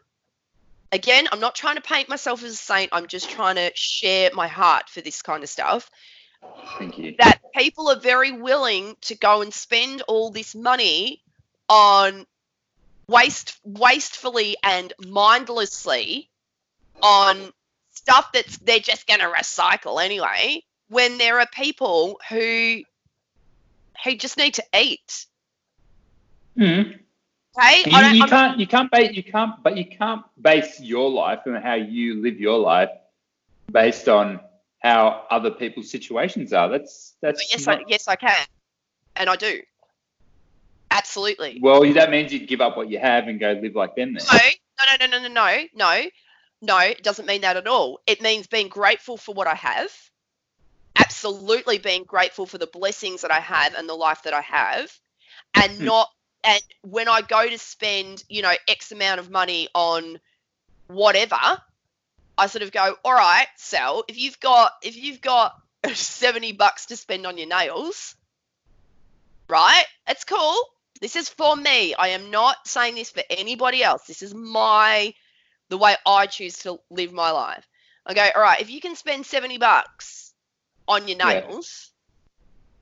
Again, I'm not trying to paint myself as a saint. I'm just trying to share my heart for this kind of stuff Thank you. that people are very willing to go and spend all this money on waste wastefully and mindlessly on stuff that's they're just going to recycle anyway when there are people who who just need to eat Mm. okay You, you I'm- can't you can't base you can't but you can't base your life and how you live your life based on how other people's situations are. That's that's yes I, yes I can and I do absolutely well that means you give up what you have and go live like them then. No, no, no, no, no, no, no, no. It doesn't mean that at all. It means being grateful for what I have. Absolutely being grateful for the blessings that I have and the life that I have, and Hmm. not. And when I go to spend, you know, X amount of money on whatever, I sort of go, all right, Sal, if you've got if you've got seventy bucks to spend on your nails, right? It's cool. This is for me. I am not saying this for anybody else. This is my the way I choose to live my life. I go, all right, if you can spend 70 bucks on your Yeah. nails,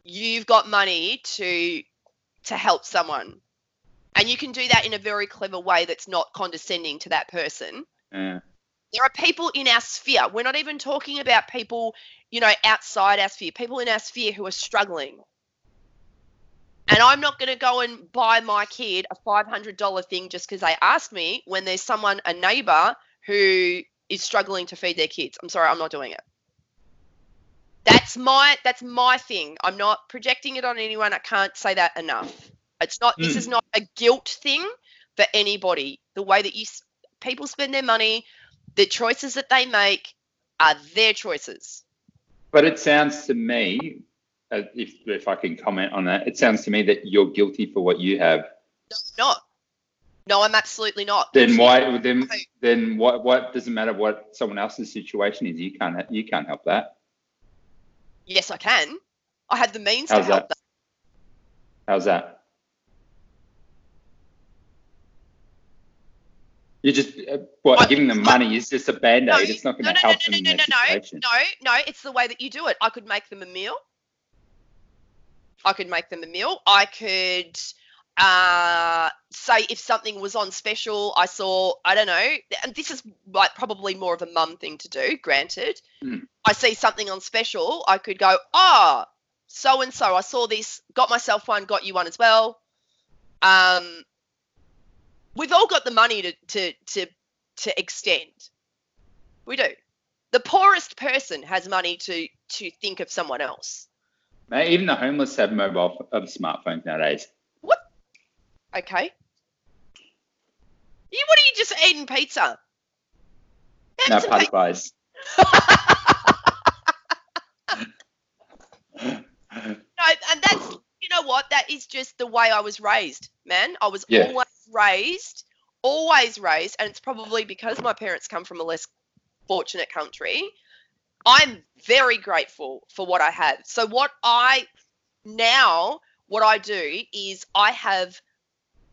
you've got money to to help someone. And you can do that in a very clever way that's not condescending to that person Yeah. there are people in our sphere. We're not even talking about people, you know, outside our sphere, people in our sphere who are struggling. And I'm not going to go and buy my kid a $500 thing just because they asked me when there's someone, a neighbor, who is struggling to feed their kids. I'm sorry, I'm not doing it. That's my that's my thing. I'm not projecting it on anyone. I can't say that enough. It's not. This Mm. is not a guilt thing for anybody. The way that you people spend their money, the choices that they make are their choices. But it sounds to me, uh, if if I can comment on that, it sounds to me that you're guilty for what you have. No, I'm not. No, I'm absolutely not. Then why? Then then what? What doesn't matter what someone else's situation is. You can't you can't help that. Yes, I can. I have the means How's to help that? How's that? You're just uh, what? I- giving them money is just a band No, aid. It's not going to no, help no, them no, in no, their no, situation. No, no, it's the way that you do it. I could make them a meal. I could make them a meal. I could uh, say if something was on special, I saw, I don't know, and this is like probably more of a mum thing to do, granted. Hmm. I see something on special, I could go, oh, so and so, I saw this, got myself one, got you one as well. Um, we've all got the money to, to, to, to extend. We do. The poorest person has money to to think of someone else. Mate, even the homeless have mobile of smartphones nowadays. Okay. You what are you just eating pizza? No pi- pies. no, and that's you know what? That is just the way I was raised, man. I was Yeah. always raised, always raised, and it's probably because my parents come from a less fortunate country. I'm very grateful for what I have. So what I now what I do is I have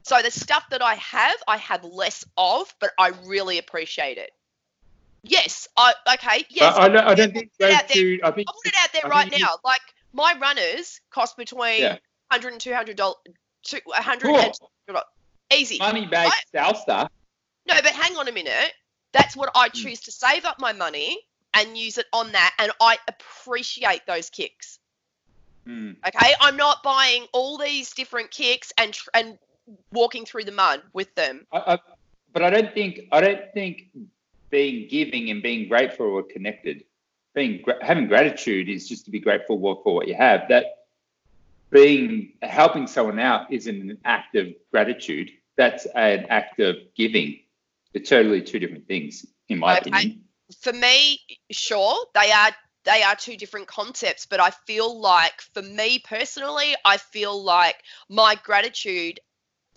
so the stuff that I have, I have less of, but I really appreciate it. Yes, I okay, yes. I don't, I don't think put it out there. to. I think I'll put it out there I right now. Like my runners cost between Yeah. 100 and 200 dollars, 100 Cool. and easy. money bag style stuff. No, but hang on a minute. That's what Hmm. I choose to save up my money and use it on that, and I appreciate those kicks. Hmm. Okay, I'm not buying all these different kicks and tr- and walking through the mud with them. I, I, but I don't think I don't think being giving and being grateful are connected. being having gratitude is just to be grateful for what you have. That being helping someone out isn't an act of gratitude. That's an act of giving. They're totally two different things, in my Okay. opinion. For me, sure, they are they are two different concepts, but I feel like for me personally, I feel like my gratitude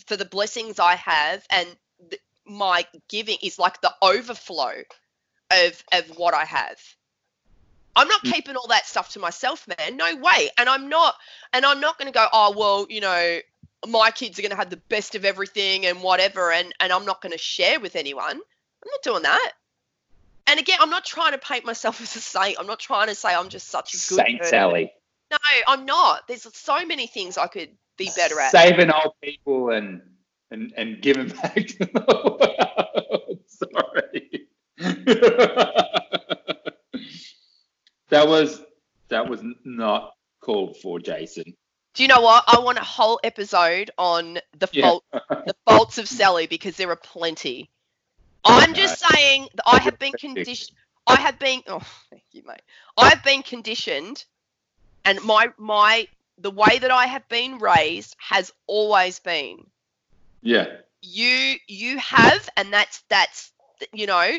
for the blessings I have and th- my giving is like the overflow of of what I have. I'm not Mm. keeping all that stuff to myself, man. No way. And I'm not and I'm not going to go, "Oh, well, you know, my kids are going to have the best of everything and whatever and and I'm not going to share with anyone." I'm not doing that. And again, I'm not trying to paint myself as a saint. I'm not trying to say I'm just such a good Saint person. Sally. No, I'm not. There's so many things I could be better at. Saving old people and and and giving back to the world. Sorry. that was that was not called for, Jason. Do you know what? I want a whole episode on the Yeah. fault the faults of Sally because there are plenty. I'm just saying that I have been conditioned. I have been. Oh, thank you, mate. I have been conditioned, and my my the way that I have been raised has always been Yeah. you you have and that's that's you know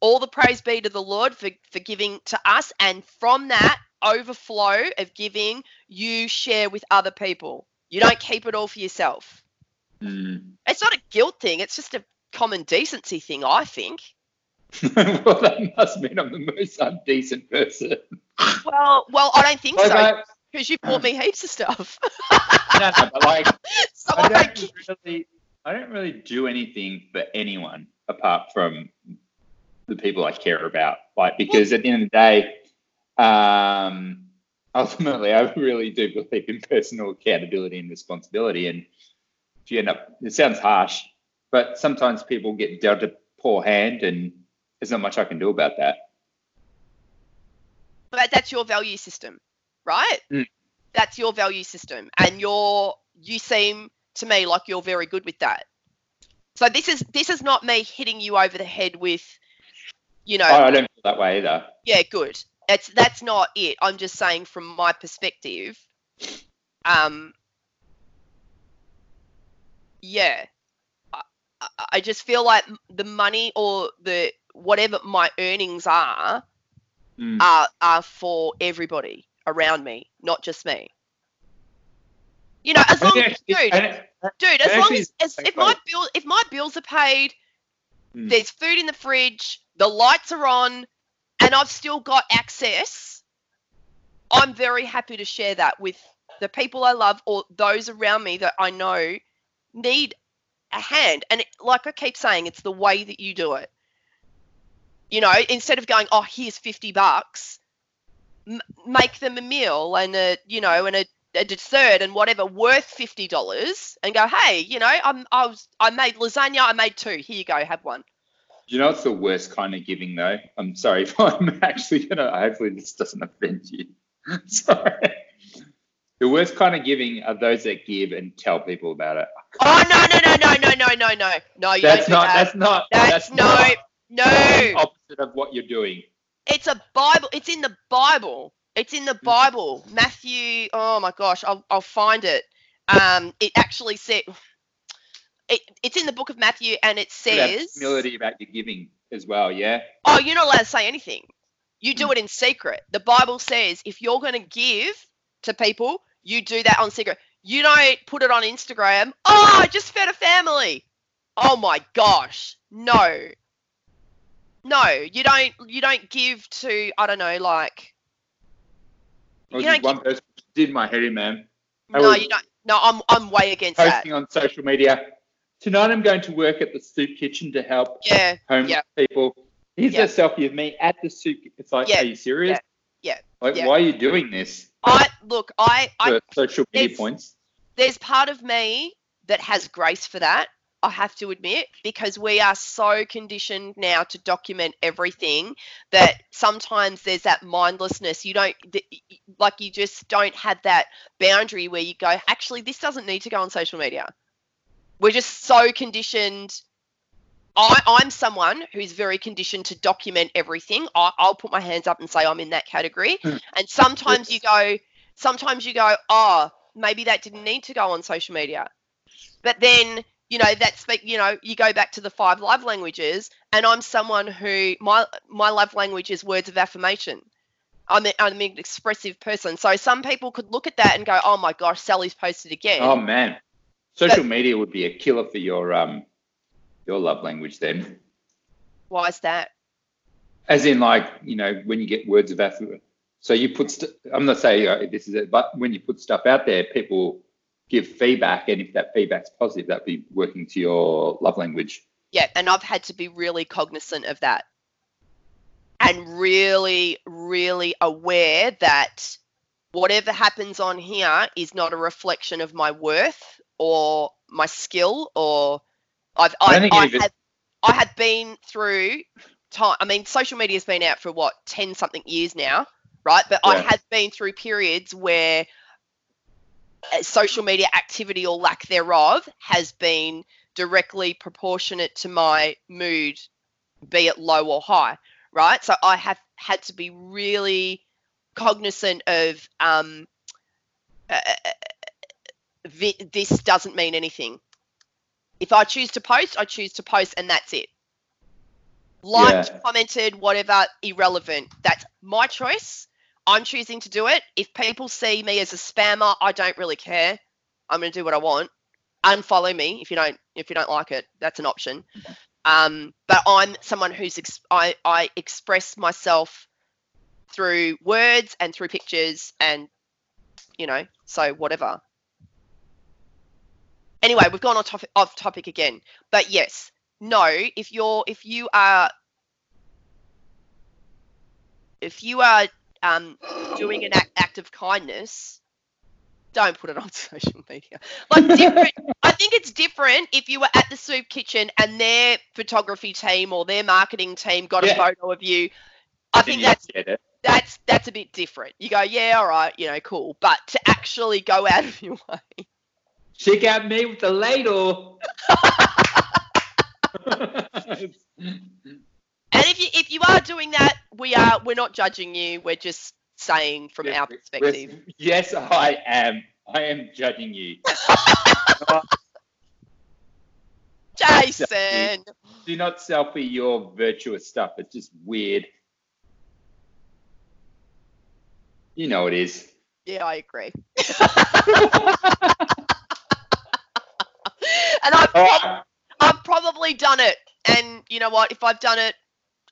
all the praise be to the lord for for giving to us and from that overflow of giving you share with other people you don't keep it all for yourself Mm. it's not a guilt thing it's just a common decency thing i think well, that must mean I'm the most undecent person. well well i don't think Like, so because you bought me heaps of stuff no, no, but like so I don't really, I don't really do anything for anyone apart from the people I care about. Like because at the end of the day, um, ultimately, I really do believe in personal accountability and responsibility. And if you end up, it sounds harsh, but sometimes people get dealt a poor hand, and there's not much I can do about that. but that's your value system, right? Mm. That's your value system, and you're you seem to me like you're very good with that. So this is this is not me hitting you over the head with, you know, I I don't feel that way either. yeah, good. That's that's not it. I'm just saying from my perspective, um, yeah, I, I- I just feel like the money or the whatever my earnings are Mm. are are for everybody around me, not just me. You know, as long as dude, dude, as long as, as if my bill if my bills are paid, Mm. there's food in the fridge, the lights are on, and I've still got access, I'm very happy to share that with the people I love or those around me that I know need a hand. And it, like I keep saying, it's the way that you do it. You know, instead of going, oh, here's 50 bucks, m- make them a meal and a, you know, and a, a dessert and whatever worth fifty dollars, and go, hey, you know, I'm, I was, I made lasagna, I made two. Here you go, have one. You know, it's the worst kind of giving, though. I'm sorry if I'm actually gonna. Hopefully, this doesn't offend you. sorry. The worst kind of giving are those that give and tell people about it. Oh no, no, no, no, no, no, no, no, no! You That's don't do not. that. That's not. That's, no, not no. opposite of what you're doing. It's a Bible. It's in the Bible. It's in the Mm. Bible. Matthew. Oh my gosh, I'll I'll find it. Um, it actually said. It, it's in the book of Matthew, and it says. humility about your giving as well. Yeah. Oh, you're not allowed to say anything. You do Mm. it in secret. The Bible says if you're going to give to people, you do that on secret. You don't put it on Instagram. Oh, I just fed a family. Oh my gosh. No. No, you don't you don't give to I don't know like I was You just don't one person did my head in, man. I no, you don't no, I'm I'm way against that. Posting on social media. Tonight, I'm going to work at the soup kitchen to help Yeah. homeless Yeah. people. Here's Yeah. a selfie of me at the soup. It's like, Yeah. are you serious? Yeah. Like, why are you doing this I look, I I social media points? there's part of me that has grace for that. I have to admit, because we are so conditioned now to document everything that sometimes there's that mindlessness. You don't, like, you just don't have that boundary where you go, actually, this doesn't need to go on social media. We're just so conditioned I, I'm someone who's very conditioned to document everything. I, I'll put my hands up and say I'm in that category. Hmm. and sometimes you go, sometimes you go, oh, maybe that didn't need to go on social media. But then, you know, that's but you know, you go back to the five love languages, and I'm someone who my my love language is words of affirmation. I'm, a, I'm an expressive person. So some people could look at that and go, oh my gosh, Sally's posted again. Oh man, social media would be a killer for your um your love language then. Why is that? As in, like you know, when you get words of affirmation. So you put. St- I'm not saying uh, this is it, but when you put stuff out there, people give feedback, and if that feedback's positive, that'd be working to your love language. Yeah, and I've had to be really cognizant of that. And really, really aware that whatever happens on here is not a reflection of my worth or my skill or I've I I, I, even- have, I have been through time I mean social media's been out for what 10 something years now, right? But I have been through periods where social media activity or lack thereof has been directly proportionate to my mood, be it low or high, right? So I have had to be really cognizant of um, uh, thi- this doesn't mean anything. If I choose to post, I choose to post, and that's it. Liked, Yeah. commented, whatever, irrelevant. That's my choice. I'm choosing to do it. If people see me as a spammer, I don't really care. I'm going to do what I want. Unfollow me if you don't if you don't like it. That's an option. Um, but I'm someone who's ex- I I express myself through words and through pictures and you know so whatever. Anyway, we've gone on topic off topic again. But yes, no. If you're if you are if you are um, doing an act, act of kindness, don't put it on social media. Like different, I think it's different if you were at the soup kitchen and their photography team or their marketing team got a photo of you. I Then think that's that's that's a bit different. You go, yeah, all right, you know, cool. But to actually go out of your way, Check out me with the ladle. and if you if you are doing that, we are we're not judging you. We're just saying from our perspective. Yes, I am. I am judging you. Jason, Do not selfie your virtuous stuff. It's just weird. You know it is. yeah, I agree. and I've, prob- I've probably done it. And you know what? If I've done it,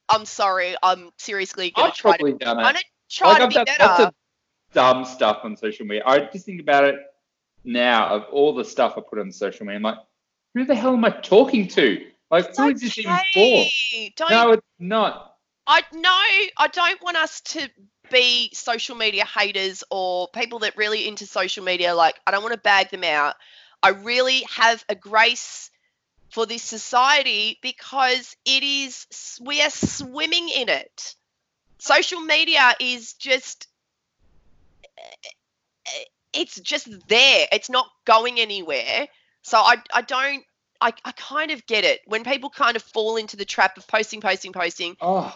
I'm sorry. I'm seriously going I've to try to. probably done I'm it. to try Like, to I've be done better. lots of dumb stuff on social media. I just think about it now of all the stuff I put on social media. I'm like, who the hell am I talking to? Like, who is this even for? Don't No, it's not. I no, I don't want us to be social media haters or people that really into social media. Like, I don't want to bag them out. I really have a grace for this society because it is we are swimming in it. Social media is just eh, it's just there. It's not going anywhere. So I I don't I, I kind of get it when people kind of fall into the trap of posting, posting, posting. Oh,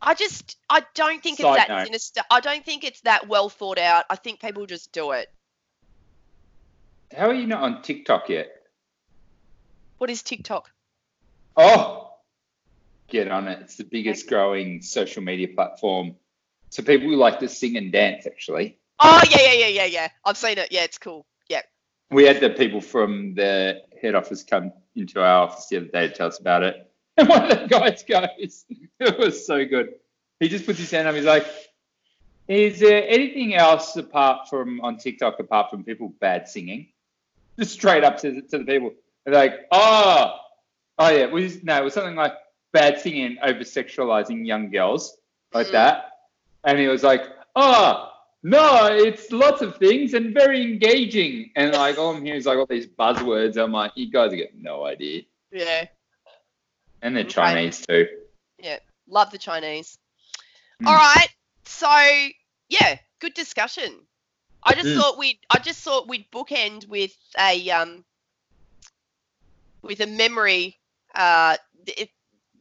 I just I don't think it's that note. sinister. I don't think it's that well thought out. I think people just do it. how are you not on TikTok yet? What is TikTok? Oh, get on it. It's the biggest growing social media platform. So people who like to sing and dance, actually. Oh yeah, yeah, yeah, yeah, yeah. I've seen it. Yeah, it's cool. Yeah. We had the people from the head office come into our office the other day to tell us about it. And one of the guys goes, it was so good. He just puts his hand up. He's like, "Is there anything else apart from on TikTok apart from people bad singing?" Just straight up to, to the people. They're like, "Oh, oh yeah." It was, no, it was something like bad singing over sexualizing young girls, like Mm. that. And he was like, "Oh, no, it's lots of things and very engaging." And like all I'm hearing is like all these buzzwords. I'm like, "You guys get no idea." Yeah. And they're Okay. Chinese too. Yeah. Love the Chinese. Mm. All right. So yeah, good discussion. I just Mm. thought we'd I just thought we'd bookend with a um with a memory uh, it,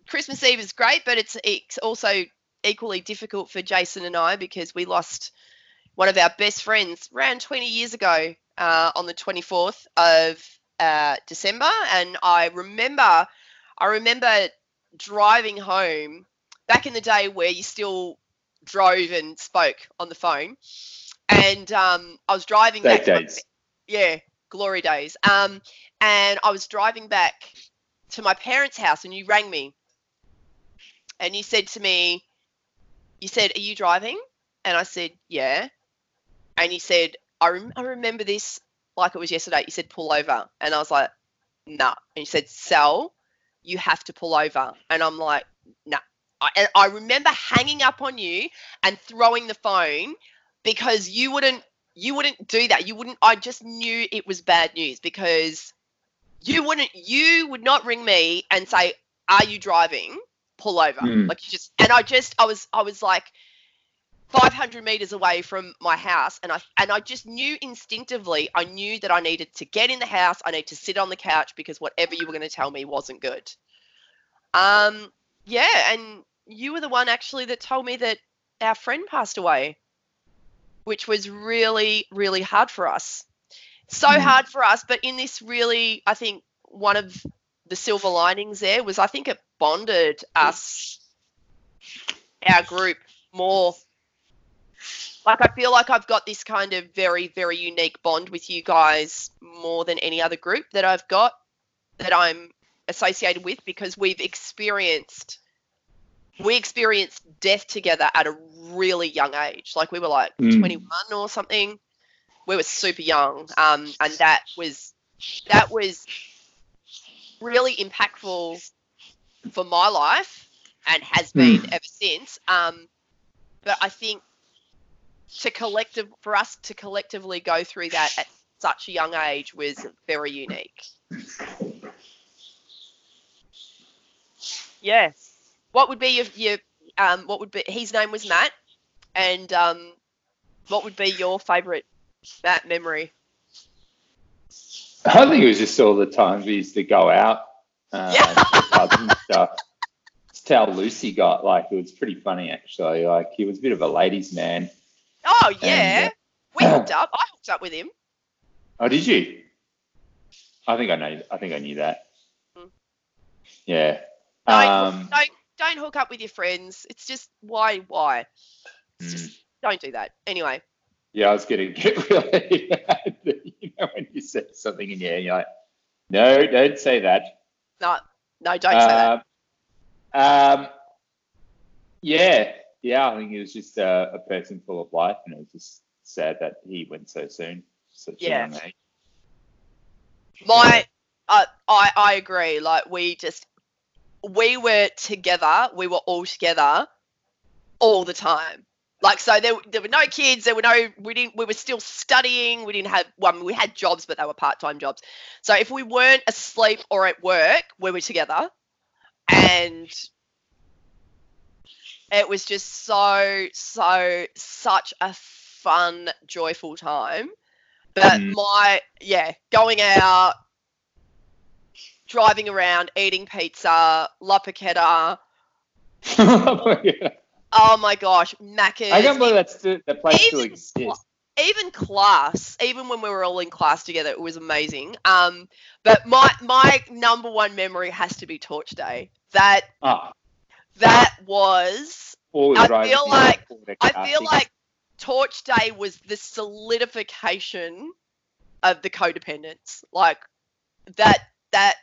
Christmas Eve is great, but it's it's also equally difficult for Jason and I because we lost one of our best friends around 20 years ago uh, on the 24th of uh, December, and I remember I remember driving home back in the day where you still drove and spoke on the phone, and um, I was driving Those back. my- yeah, glory days. Um, and I was driving back to my parents' house, and you rang me, and you said to me, "You said, are you driving?" And I said, "Yeah." And you said, "I, rem- I remember this like it was yesterday." You said, "Pull over," and I was like, "Nah." And you said, "Sal, you have to pull over," and I'm like, "Nah." And I remember hanging up on you and throwing the phone because you wouldn't you wouldn't do that. You wouldn't. I just knew it was bad news because you wouldn't. You would not ring me and say, "Are you driving?" Pull over. Mm. Like you just. And I just. I was. I was like. 500 meters away from my house and I and I just knew instinctively I knew that I needed to get in the house I need to sit on the couch because whatever you were going to tell me wasn't good um yeah and you were the one actually that told me that our friend passed away which was really, really hard for us. So Mm. hard for us, but in this really, I think one of the silver linings there was I think it bonded us, our group, more. Like I feel like I've got this kind of very, very unique bond with you guys more than any other group that I've got that I'm associated with because we've experienced we experienced death together at a really young age. Like we were like Mm. 21 or something. We were super young. Um, and that was that was really impactful for my life and has been ever since. Um, but I think to collective for us to collectively go through that at such a young age was very unique. Yeah. What would be your, your um what would be his name was Matt and um what would be your favorite Matt memory? I think it was just all the times we used to go out, uh, Yeah. stuff. Just how he got, like it was pretty funny actually. Like he was a bit of a ladies' man. Oh yeah. And, uh, we hooked up. I hooked up with him. Oh, did you? I think I know. I think I knew that. Mm. Yeah. Don't, Um, don't don't hook up with your friends. It's just why why? It's mm. just don't do that. Anyway. Yeah, I was gonna get really. You know, when you said something in your ear, you're like, no, don't say that. No, no, don't say that. Um, um, yeah, yeah, I think he was just a, a person full of life, and it was just sad that he went so soon, such Yeah. My, uh, I I agree. Like we just, we were together. We were all together, all the time. Like so, there there were no kids. There were no. We didn't. We were still studying. We didn't have. Well, we had jobs, but they were part time jobs. So if we weren't asleep or at work, we were together, and it was just so so such a fun, joyful time. But Mm. my yeah, going out, driving around, eating pizza, La Porchetta. Yeah. Oh my gosh, Macca's. I can't believe that's still, that place still Even exists. even class, even when we were all in class together, it was amazing. Um, but my my number one memory has to be Torch Day. That Ah, that was. all I right, feel like- I feel like Torch Day was the solidification of the codependence. Like that that.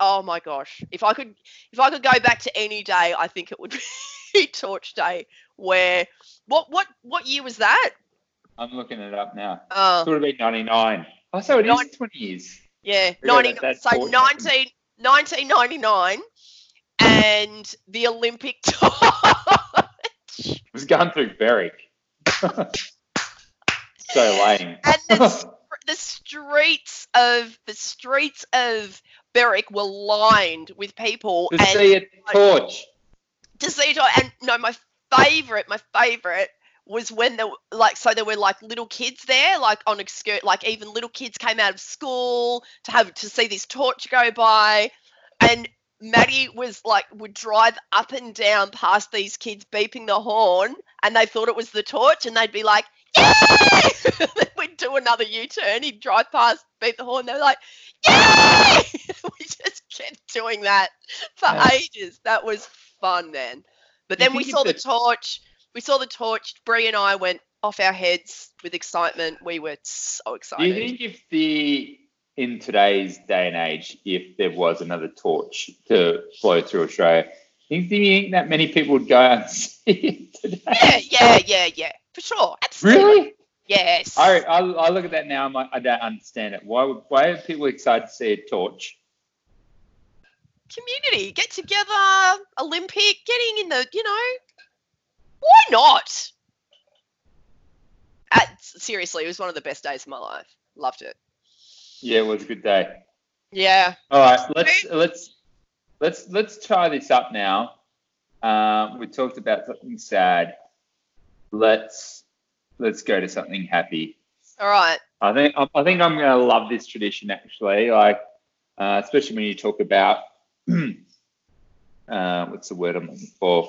Oh my gosh! If I could, if I could go back to any day, I think it would be Torch Day. Where what what what year was that? I'm looking it up now. Uh, It would have been 99. Oh, so it is Nine- 20 years. Yeah, Yeah, 90, that- so 19, 1999 and the Olympic torch. It was going through Berwick. so lame. and the, the streets of the streets of Berwick were lined with people to and see a torch. to see it. And no, my favorite, my favorite was when there were- like so there were like little kids there, like on excursion, like even little kids came out of school to have to see this torch go by. and Maddie was like would drive up and down past these kids beeping the horn, and they thought it was the torch, and they'd be like, "Yay!" we'd do another U-turn. He'd drive past, beat the horn. They were like, yeah! we just kept doing that for Yeah. ages. That was fun, man. But then we saw the torch. We saw the torch. Brie and I went off our heads with excitement. We were so excited. Do you think if the in today's day and age, if there was another torch to flow through Australia, do you think that many people would go out and see it today? yeah, yeah, yeah, yeah, for sure. Absolutely. Really? Yes. I, I, I look at that now. I'm like, I don't understand it. Why would why are people excited to see a torch? Community, get together, Olympic, getting in the, you know, why not? At, seriously, it was one of the best days of my life. Loved it. Yeah, it was a good day. Yeah. All right, let's let's let's let's try this up now. Um, we talked about something sad. Let's let's go to something happy. All right. I think I think I'm going to love this tradition actually. Like, uh, especially when you talk about uh, what's the word I'm looking for?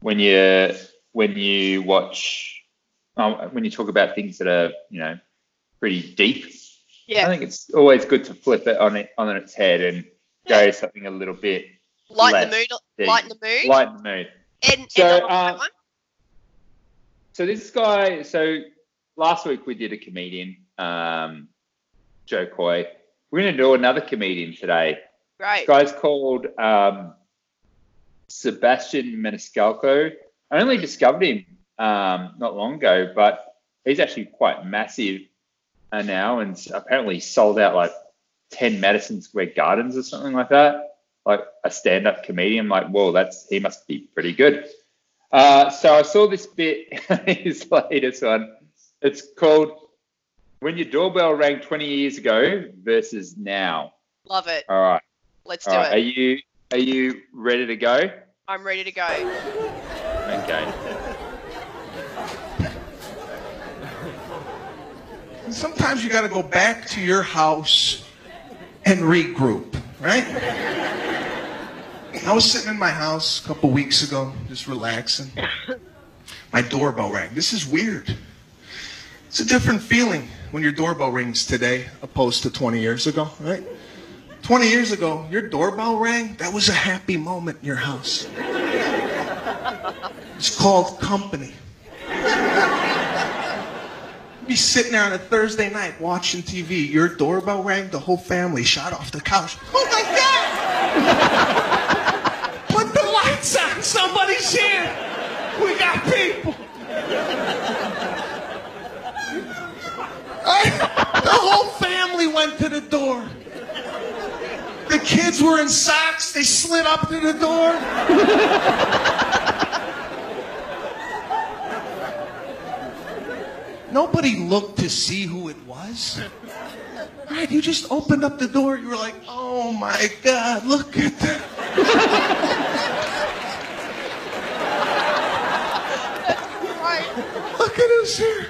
When you when you watch um, when you talk about things that are you know pretty deep. Yeah. I think it's always good to flip it on it on its head and go to something a little bit Lighten the mood. deep. Lighten the mood. lighten the mood. and, So, and on uh, that one. So this guy, so last week we did a comedian, um, Jo Koy. We're going to do another comedian today. Great. This guy's called um, Sebastian Maniscalco. I only discovered him um, not long ago, but he's actually quite massive uh, now and apparently sold out like 10 Madison Square Gardens or something like that. Like a stand up comedian. Like, whoa, that's he must be pretty good. Uh, so I saw this bit, his latest one. It's called When Your Doorbell Rang 20 Years Ago versus Now. Love it. All right. Let's All do right. Are you are you ready to go? I'm ready to go. Okay. Sometimes you got to go back to your house and regroup, right? I was sitting in my house a couple weeks ago, just relaxing. My doorbell rang. This is weird. It's a different feeling when your doorbell rings today opposed to 20 years ago, right? 20 years ago, your doorbell rang. That was a happy moment in your house. It's called company be sitting there on a Thursday night watching TV. Your doorbell rang, the whole family shot off the couch. Oh my God! Here. We got people. I- the whole family went to the door. The kids were in socks, they slid up to the door. Nobody looked to see who it was. Right? You just opened up the door. You were like, oh my God, look at that. Look at who's here.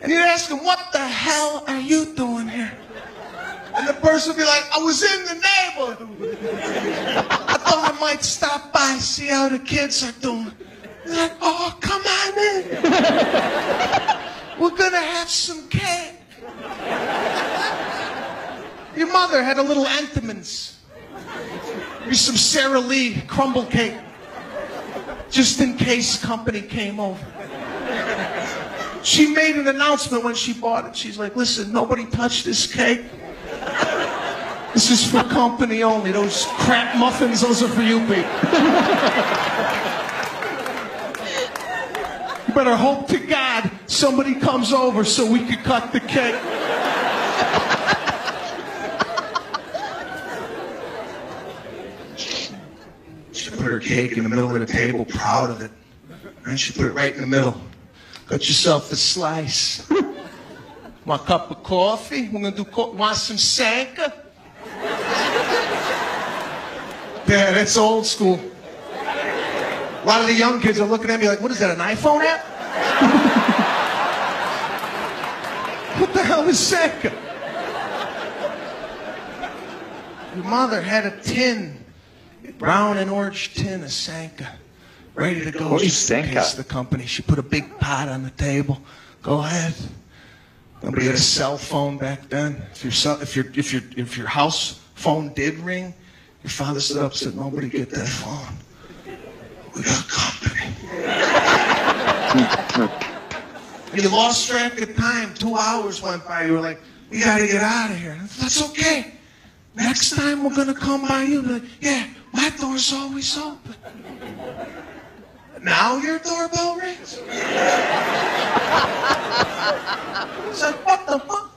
And you'd ask him, what the hell are you doing here? And the person would be like, I was in the neighborhood. I thought I might stop by, see how the kids are doing. They're like, oh, come on in. We're gonna have some cake. Your mother had a little Entenmann's. Here's some Sara Lee crumble cake. Just in case company came over. She made an announcement when she bought it. She's like, listen, nobody touch this cake. This is for company only. Those crap muffins, those are for you people. You better hope to God somebody comes over so we could cut the cake. She put her cake in the middle of the table, proud of it. And she put it right in the middle. Got yourself a slice. Want a cup of coffee? We're gonna do. Co- want some Sanka? Yeah, that's old school. A lot of the young kids are looking at me like, what is that, an iPhone app? what the hell is Sanka? Your mother had a tin, brown and orange tin of Sanka, ready to go. Is just? The company. She put a big pot on the table. Go ahead. Nobody had a cell phone back then. If your cell, if your if your if your house phone did ring, your father stood up and said, "Nobody get that phone. We got company." you lost track of time. Two hours went by. You were like, "We got to get out of here." That's okay. Next time we're gonna come by you. Like, yeah, my door's always open. Now your doorbell rings. It's what the fuck?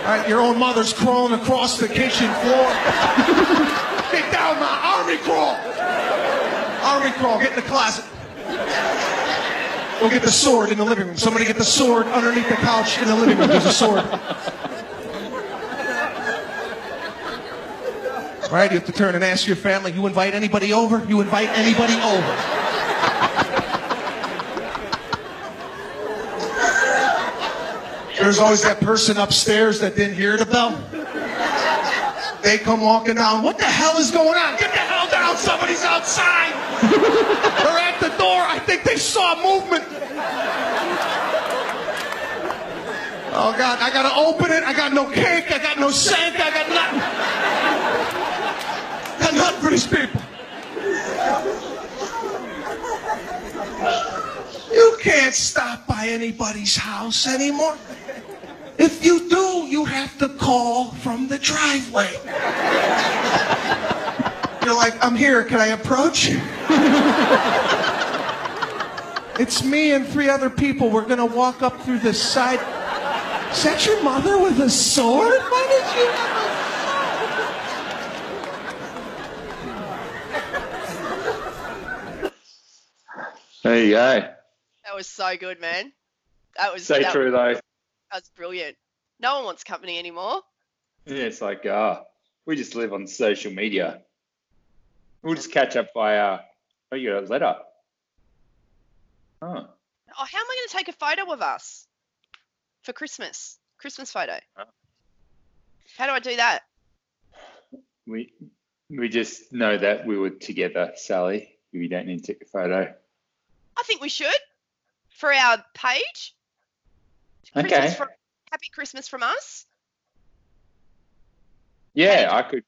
All right, your own mother's crawling across the kitchen floor. get down, my army crawl. Army crawl, get in the closet. Go get the sword in the living room. Somebody get the sword underneath the couch in the living room. There's a sword. Right, you have to turn and ask your family, you invite anybody over? You invite anybody over. There's always that person upstairs that didn't hear the bell. They come walking down. What the hell is going on? Get the hell down. Somebody's outside. They're at the door. I think they saw movement. Oh, God. I got to open it. I got no cake. I got no sink. I got nothing. Got nothing for these people. You can't stop by anybody's house anymore. If you do, you have to call from the driveway. You're like, I'm here, can I approach? it's me and three other people. We're gonna walk up through the side. Is that your mother with a sword? Why did you have a sword? There you go. That was so good, man. That was So that, true though. That was brilliant. No one wants company anymore. Yeah, it's like, uh, we just live on social media. We'll just catch up via, oh, you got a letter. Oh, Oh, how am I going to take a photo of us for Christmas? Christmas photo. Oh. How do I do that? we we just know that we were together, Sally. We don't need to take a photo. I think we should for our page. Okay. Christmas from, happy Christmas from us. Yeah, I could.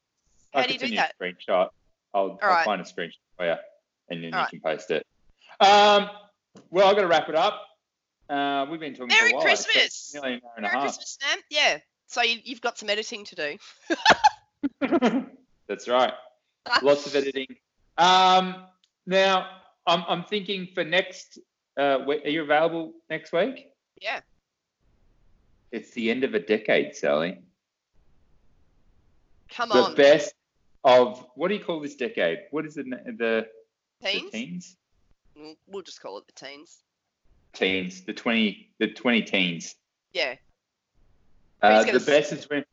how I do you could do send you a screenshot. I'll, I'll right. find a screenshot for you, and then you All right. can post it. Um, well, I've got to wrap it up. Uh, we've been talking Merry for a while. Christmas! Nearly an hour and a Merry half. Christmas, Sam. Yeah. So you, you've got some editing to do. That's right. Lots of editing. Um, now, I'm, I'm thinking for next. Uh, are you available next week? Yeah. It's the end of a decade, Sally. Come The on, The best of what do you call this decade? What is the na- the, the teens. teens? We'll- just call it the teens. Teens, the twenty, the twenty teens. Yeah. Uh, the best is when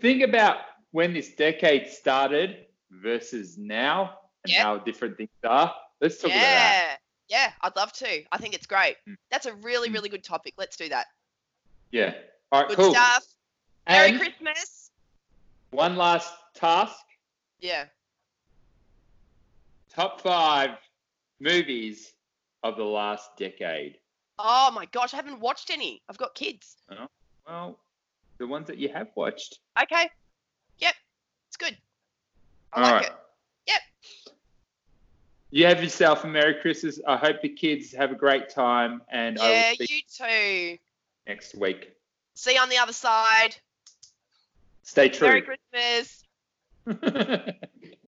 think about when this decade started versus now and how different things are. Let's talk about that. Yeah. Yeah, I'd love to. I think it's great. Mm. That's a really, Mm. really good topic. Let's do that. Yeah. All right, Good cool. stuff. Merry And Christmas. one last task: Yeah. top five movies of the last decade. Oh my gosh, I haven't watched any. I've got kids. Oh, well, the ones that you have watched. Okay. Yep. It's good. I All like right. it. Yep. You have yourself a Merry Christmas. I hope the kids have a great time, and I Yeah, will see you you too. next week. See you on the other side. Stay true. Merry Christmas.